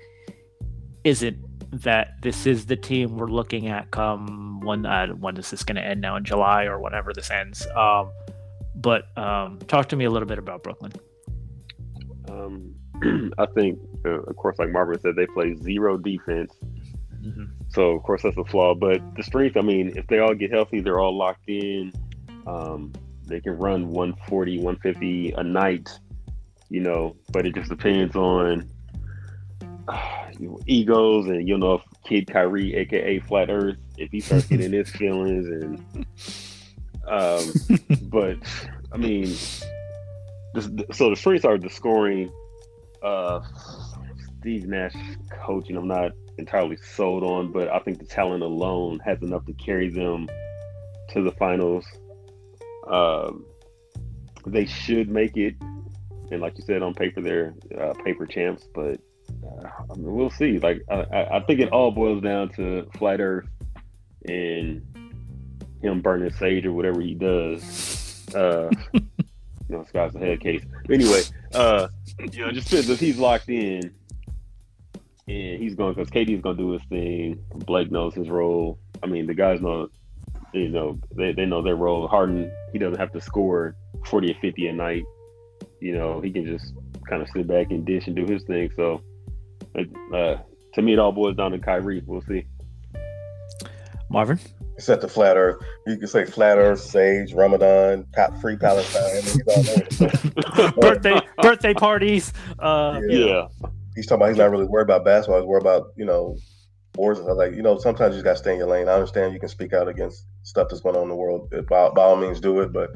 is it that this is the team we're looking at come when uh, when is this going to end now in July or whenever this ends? Um, but um, talk to me a little bit about Brooklyn. Um, I think, uh, of course, like Marvin said, they play zero defense. Mhm. So of course that's a flaw. But the strength, I mean, if they all get healthy, they're all locked in. Um, they can run 140, 150 a night, you know. But it just depends on uh, egos and you know if Kid Kyrie, aka Flat Earth, if he starts getting his feelings and. Um, but I mean, so the strengths are the scoring. Uh, Steve Nash coaching, I'm not entirely sold on, but I think the talent alone has enough to carry them to the finals. Um, they should make it, and like you said, on paper they're uh, paper champs. But uh, I mean, we'll see. Like I, I I think it all boils down to flat Earth and him burning sage or whatever he does. Uh, you know, Scott's a head case. Anyway, uh, you know, just if he's locked in and he's going because KD's going to do his thing. Blake knows his role. I mean, the guys know, you know, they, they know their role. Harden, he doesn't have to score 40 or 50 a night. You know, he can just kind of sit back and dish and do his thing. So, uh, to me, it all boils down to Kyrie. We'll see. Marvin? It's at the flat earth. You can say flat earth, sage, Ramadan, top free Palestine. birthday birthday parties. Uh, yeah. yeah. He's talking about he's not really worried about basketball. He's worried about, you know, wars. Like, you know, sometimes you just got to stay in your lane. I understand you can speak out against stuff that's going on in the world. By, by all means, do it. But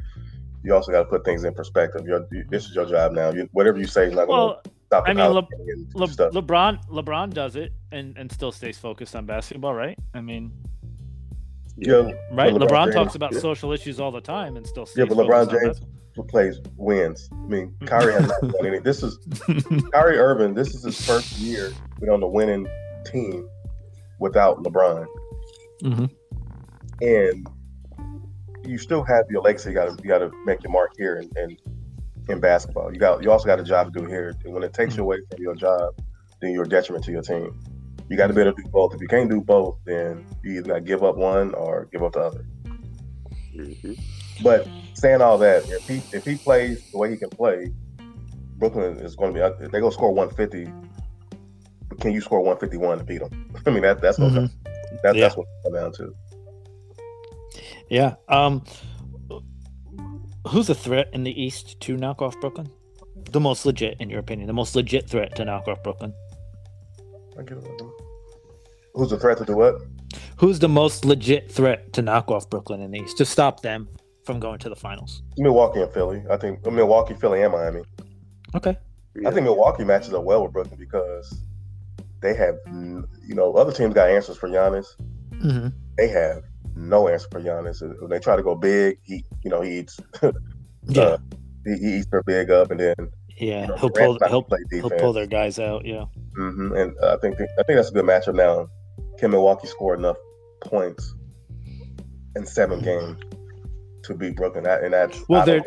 you also got to put things in perspective. Your, this is your job now. You, whatever you say is not going to stop. I mean, Le- Le- LeBron LeBron does it and, and still stays focused on basketball, right? I mean, yeah, right. LeBron, LeBron talks about yeah. social issues all the time and still yeah, but LeBron James plays wins. I mean, Kyrie has not won any. This is Kyrie Irving. This is his first year with on the winning team without LeBron, mm-hmm. and you still have your legacy. You got to you got to make your mark here and in, in, in, basketball. You got you also got a job to do here. And when it takes you away from your job, then you're a detriment to your team you got to be able to do both. If you can't do both, then you either got to give up one or give up the other. Mm-hmm. But saying all that, if he if he plays the way he can play, Brooklyn is going to be. They're going to score 150. But can you score 151 to beat them? I mean, that that's what mm-hmm. that, yeah. that's what it comes down to. Yeah. Um. Who's a threat in the East to knock off Brooklyn? The most legit, in your opinion, the most legit threat to knock off Brooklyn. I get it. Who's the threat to do what? Who's the most legit threat to knock off Brooklyn in the East to stop them from going to the finals? Milwaukee and Philly. I think Milwaukee, Philly, and Miami. Okay. I think Milwaukee matches up well with Brooklyn because they have, you know, other teams got answers for Giannis. Mm-hmm. They have no answer for Giannis. When they try to go big, he, you know, he eats. yeah. Uh, he, he, eats their big up, and then yeah, you know, he'll pull he'll, he'll pull their guys out. Yeah. Mm-hmm. And I think I think that's a good matchup now can Milwaukee score enough points in seven games to beat Brooklyn? That, and that's well, they're,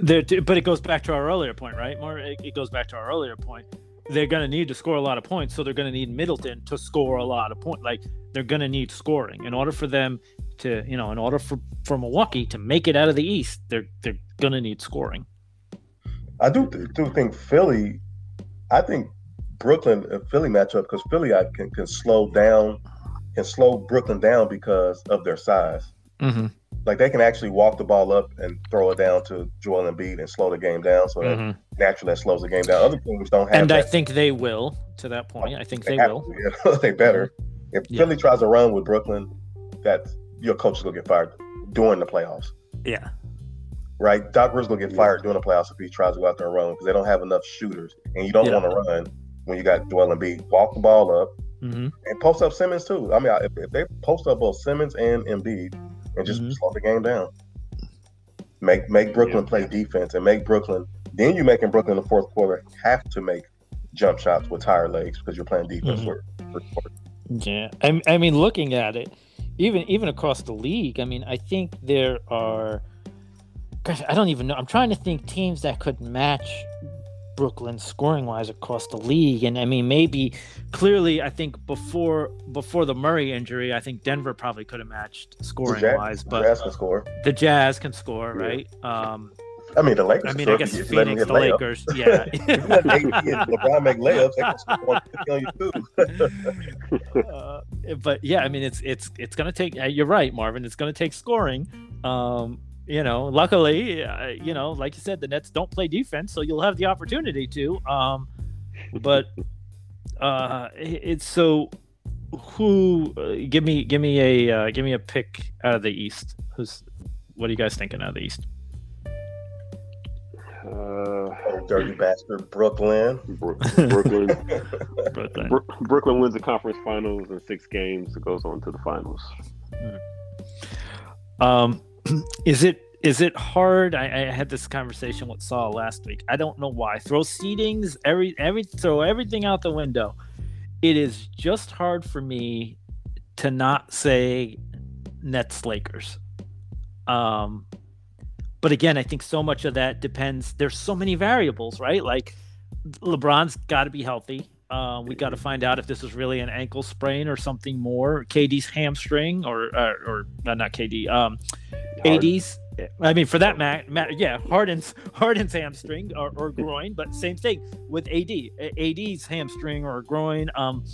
they're, but it goes back to our earlier point, right? More, it goes back to our earlier point. They're going to need to score a lot of points, so they're going to need Middleton to score a lot of points. Like they're going to need scoring in order for them to, you know, in order for for Milwaukee to make it out of the East, they're they're going to need scoring. I do do think Philly. I think Brooklyn and Philly matchup because Philly I can, can slow down, can slow Brooklyn down because of their size. Mm-hmm. Like they can actually walk the ball up and throw it down to Joel Embiid and slow the game down. So mm-hmm. that naturally that slows the game down. Other teams don't have. And that. I think they will. To that point, I think they, they will. To, they better. If yeah. Philly tries to run with Brooklyn, that your coach is gonna get fired during the playoffs. Yeah right? Doc Rivers gonna get fired during the playoffs if he tries to go out there and run because they don't have enough shooters, and you don't yeah. want to run when you got Joel Embiid. Walk the ball up mm-hmm. and post up Simmons too. I mean, if, if, they post up both Simmons and Embiid and just mm-hmm. slow the game down, make make Brooklyn yeah. play defense and make Brooklyn. Then you making Brooklyn in the fourth quarter have to make jump shots with tired legs because you're playing defense mm-hmm. for, for Yeah, I, I mean, looking at it, even even across the league, I mean, I think there are. Gosh, I don't even know. I'm trying to think teams that could match Brooklyn scoring wise across the league. And I mean, maybe clearly, I think before before the Murray injury, I think Denver probably could have matched scoring wise. But the Jazz can score. The Jazz can score, yeah. right? Um, I mean, the Lakers. I mean, I guess Phoenix, the Lakers. Yeah. LeBron make layups, they can you too. uh, but yeah, I mean, it's it's it's gonna take. You're right, Marvin. It's gonna take scoring. Um, you know, luckily, uh, you know, like you said, the Nets don't play defense, so you'll have the opportunity to. Um, but uh, it's so. Who? Uh, give me, give me a, uh, give me a pick out of the East. Who's? What are you guys thinking out of the East? Uh, oh, dirty bastard, Brooklyn. Brooklyn. Brooklyn. Bro- Brooklyn wins the conference finals in six games. It goes on to the finals. Um, is it is it hard? I, I, had this conversation with Saul last week. I don't know why. Throw seedings, every every throw everything out the window. It is just hard for me to not say Nets Lakers. Um, but again, I think so much of that depends. There's so many variables, right? Like LeBron's got to be healthy. Uh, we got to find out if this is really an ankle sprain or something more. KD's hamstring, or uh, or uh, not KD, um, AD's. I mean, for that matter, yeah, Harden's Harden's hamstring or, or groin, but same thing with AD. AD's hamstring or groin. Um,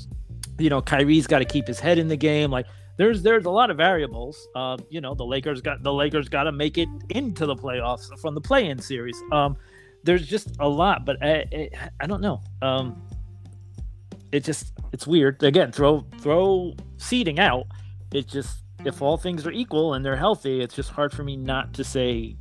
you know, Kyrie's got to keep his head in the game. Like, there's there's a lot of variables. Uh, you know, the Lakers got the Lakers got to make it into the playoffs from the play-in series. Um, there's just a lot, but I, I, I don't know. Um, it just it's weird. Again, throw throw seeding out. It just if all things are equal and they're healthy, it's just hard for me not to say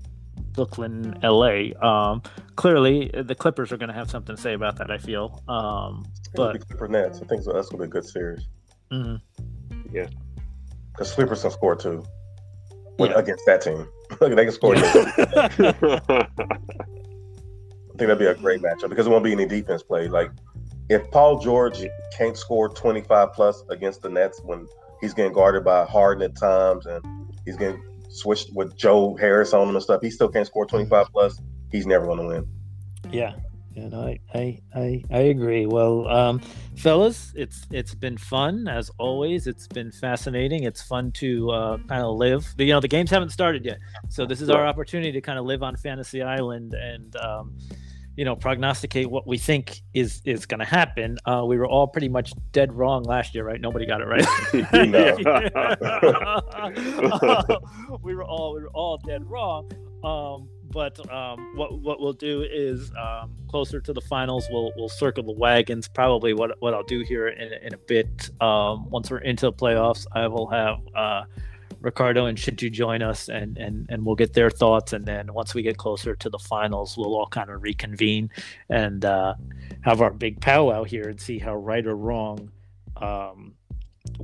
Brooklyn, LA. Um, clearly, the Clippers are going to have something to say about that. I feel. Um, but Clipper Nets, I think so. That's going to be a good series. Mm-hmm. Yeah, because Clippers can score too yeah. against that team. they can score. I think that'd be a great matchup because it won't be any defense play. Like if Paul George can't score 25 plus against the Nets when he's getting guarded by Harden at times and he's getting switched with Joe Harris on him and stuff, he still can't score 25 plus. He's never going to win. Yeah. And I, I, I, I agree. Well, um, fellas, it's it's been fun as always. It's been fascinating. It's fun to uh, kind of live. You know, the games haven't started yet, so this is our opportunity to kind of live on Fantasy Island and um, you know prognosticate what we think is is going to happen. Uh, we were all pretty much dead wrong last year, right? Nobody got it right. we were all we were all dead wrong. Um, but um, what what we'll do is um, closer to the finals, we'll we'll circle the wagons. Probably what what I'll do here in, in a bit. Um, once we're into the playoffs, I will have. Uh, Ricardo and Shinju join us and, and, and we'll get their thoughts. And then once we get closer to the finals, we'll all kind of reconvene and uh, have our big powwow here and see how right or wrong um,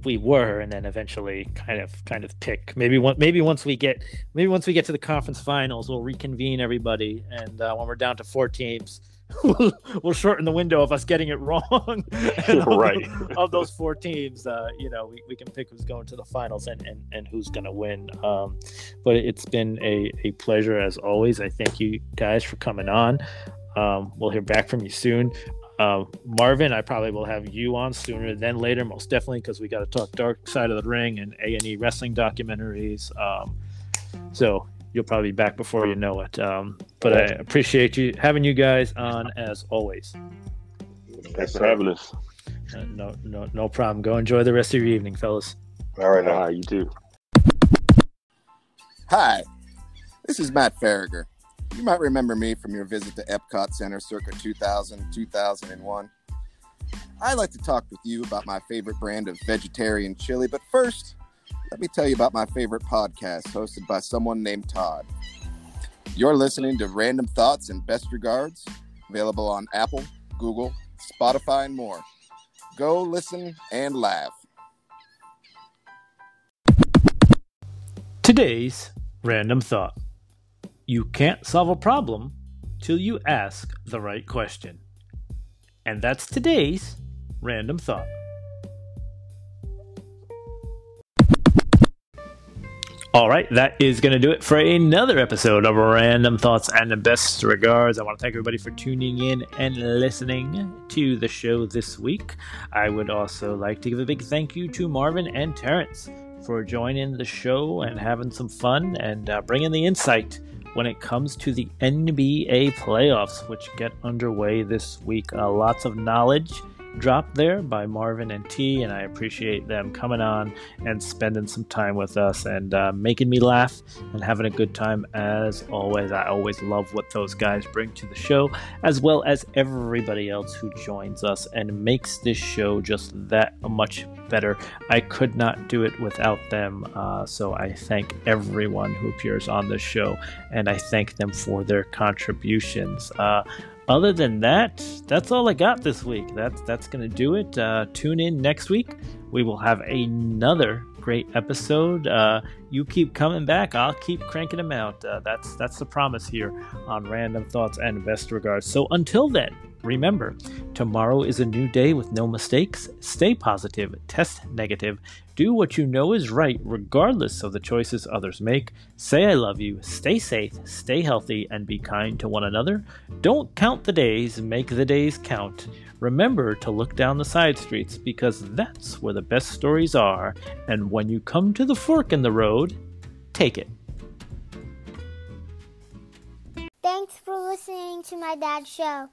we were. And then eventually kind of kind of pick maybe one, maybe once we get maybe once we get to the conference finals, we'll reconvene everybody. And uh, when we're down to four teams, we'll, shorten the window of us getting it wrong. right. Of, of, those four teams, uh, you know, we, we can pick who's going to the finals and, and, and who's going to win. Um, but it's been a, a pleasure as always. I thank you guys for coming on. Um, we'll hear back from you soon. Uh, Marvin, I probably will have you on sooner than later, most definitely, because we got to talk Dark Side of the Ring and A and E wrestling documentaries. Um, so you'll probably be back before you know it. Um, but I appreciate you having you guys on as always. Thanks for having us. Uh, no, no, no problem. Go enjoy the rest of your evening, fellas. All right, now. You too. Hi, this is Matt Farragher. You might remember me from your visit to Epcot Center circa 2000, 2001. I'd like to talk with you about my favorite brand of vegetarian chili, but first, let me tell you about my favorite podcast hosted by someone named Todd. You're listening to Random Thoughts and Best Regards, available on Apple, Google, Spotify, and more. Go listen and laugh. Today's Random Thought You can't solve a problem till you ask the right question. And that's today's Random Thought. All right, that is going to do it for another episode of Random Thoughts and the Best Regards. I want to thank everybody for tuning in and listening to the show this week. I would also like to give a big thank you to Marvin and Terrence for joining the show and having some fun and uh, bringing the insight when it comes to the NBA playoffs, which get underway this week. Uh, lots of knowledge dropped there by Marvin and T, and I appreciate them coming on and spending some time with us and uh, making me laugh and having a good time as always. I always love what those guys bring to the show, as well as everybody else who joins us and makes this show just that much better. I could not do it without them, uh, so I thank everyone who appears on the show and I thank them for their contributions. Uh, other than that, that's all I got this week. That's that's gonna do it. Uh, tune in next week. We will have another great episode. Uh, you keep coming back. I'll keep cranking them out. Uh, that's that's the promise here on Random Thoughts and Best Regards. So until then, Remember, tomorrow is a new day with no mistakes. Stay positive, test negative, do what you know is right, regardless of the choices others make. Say I love you, stay safe, stay healthy, and be kind to one another. Don't count the days, make the days count. Remember to look down the side streets because that's where the best stories are. And when you come to the fork in the road, take it. Thanks for listening to my dad's show.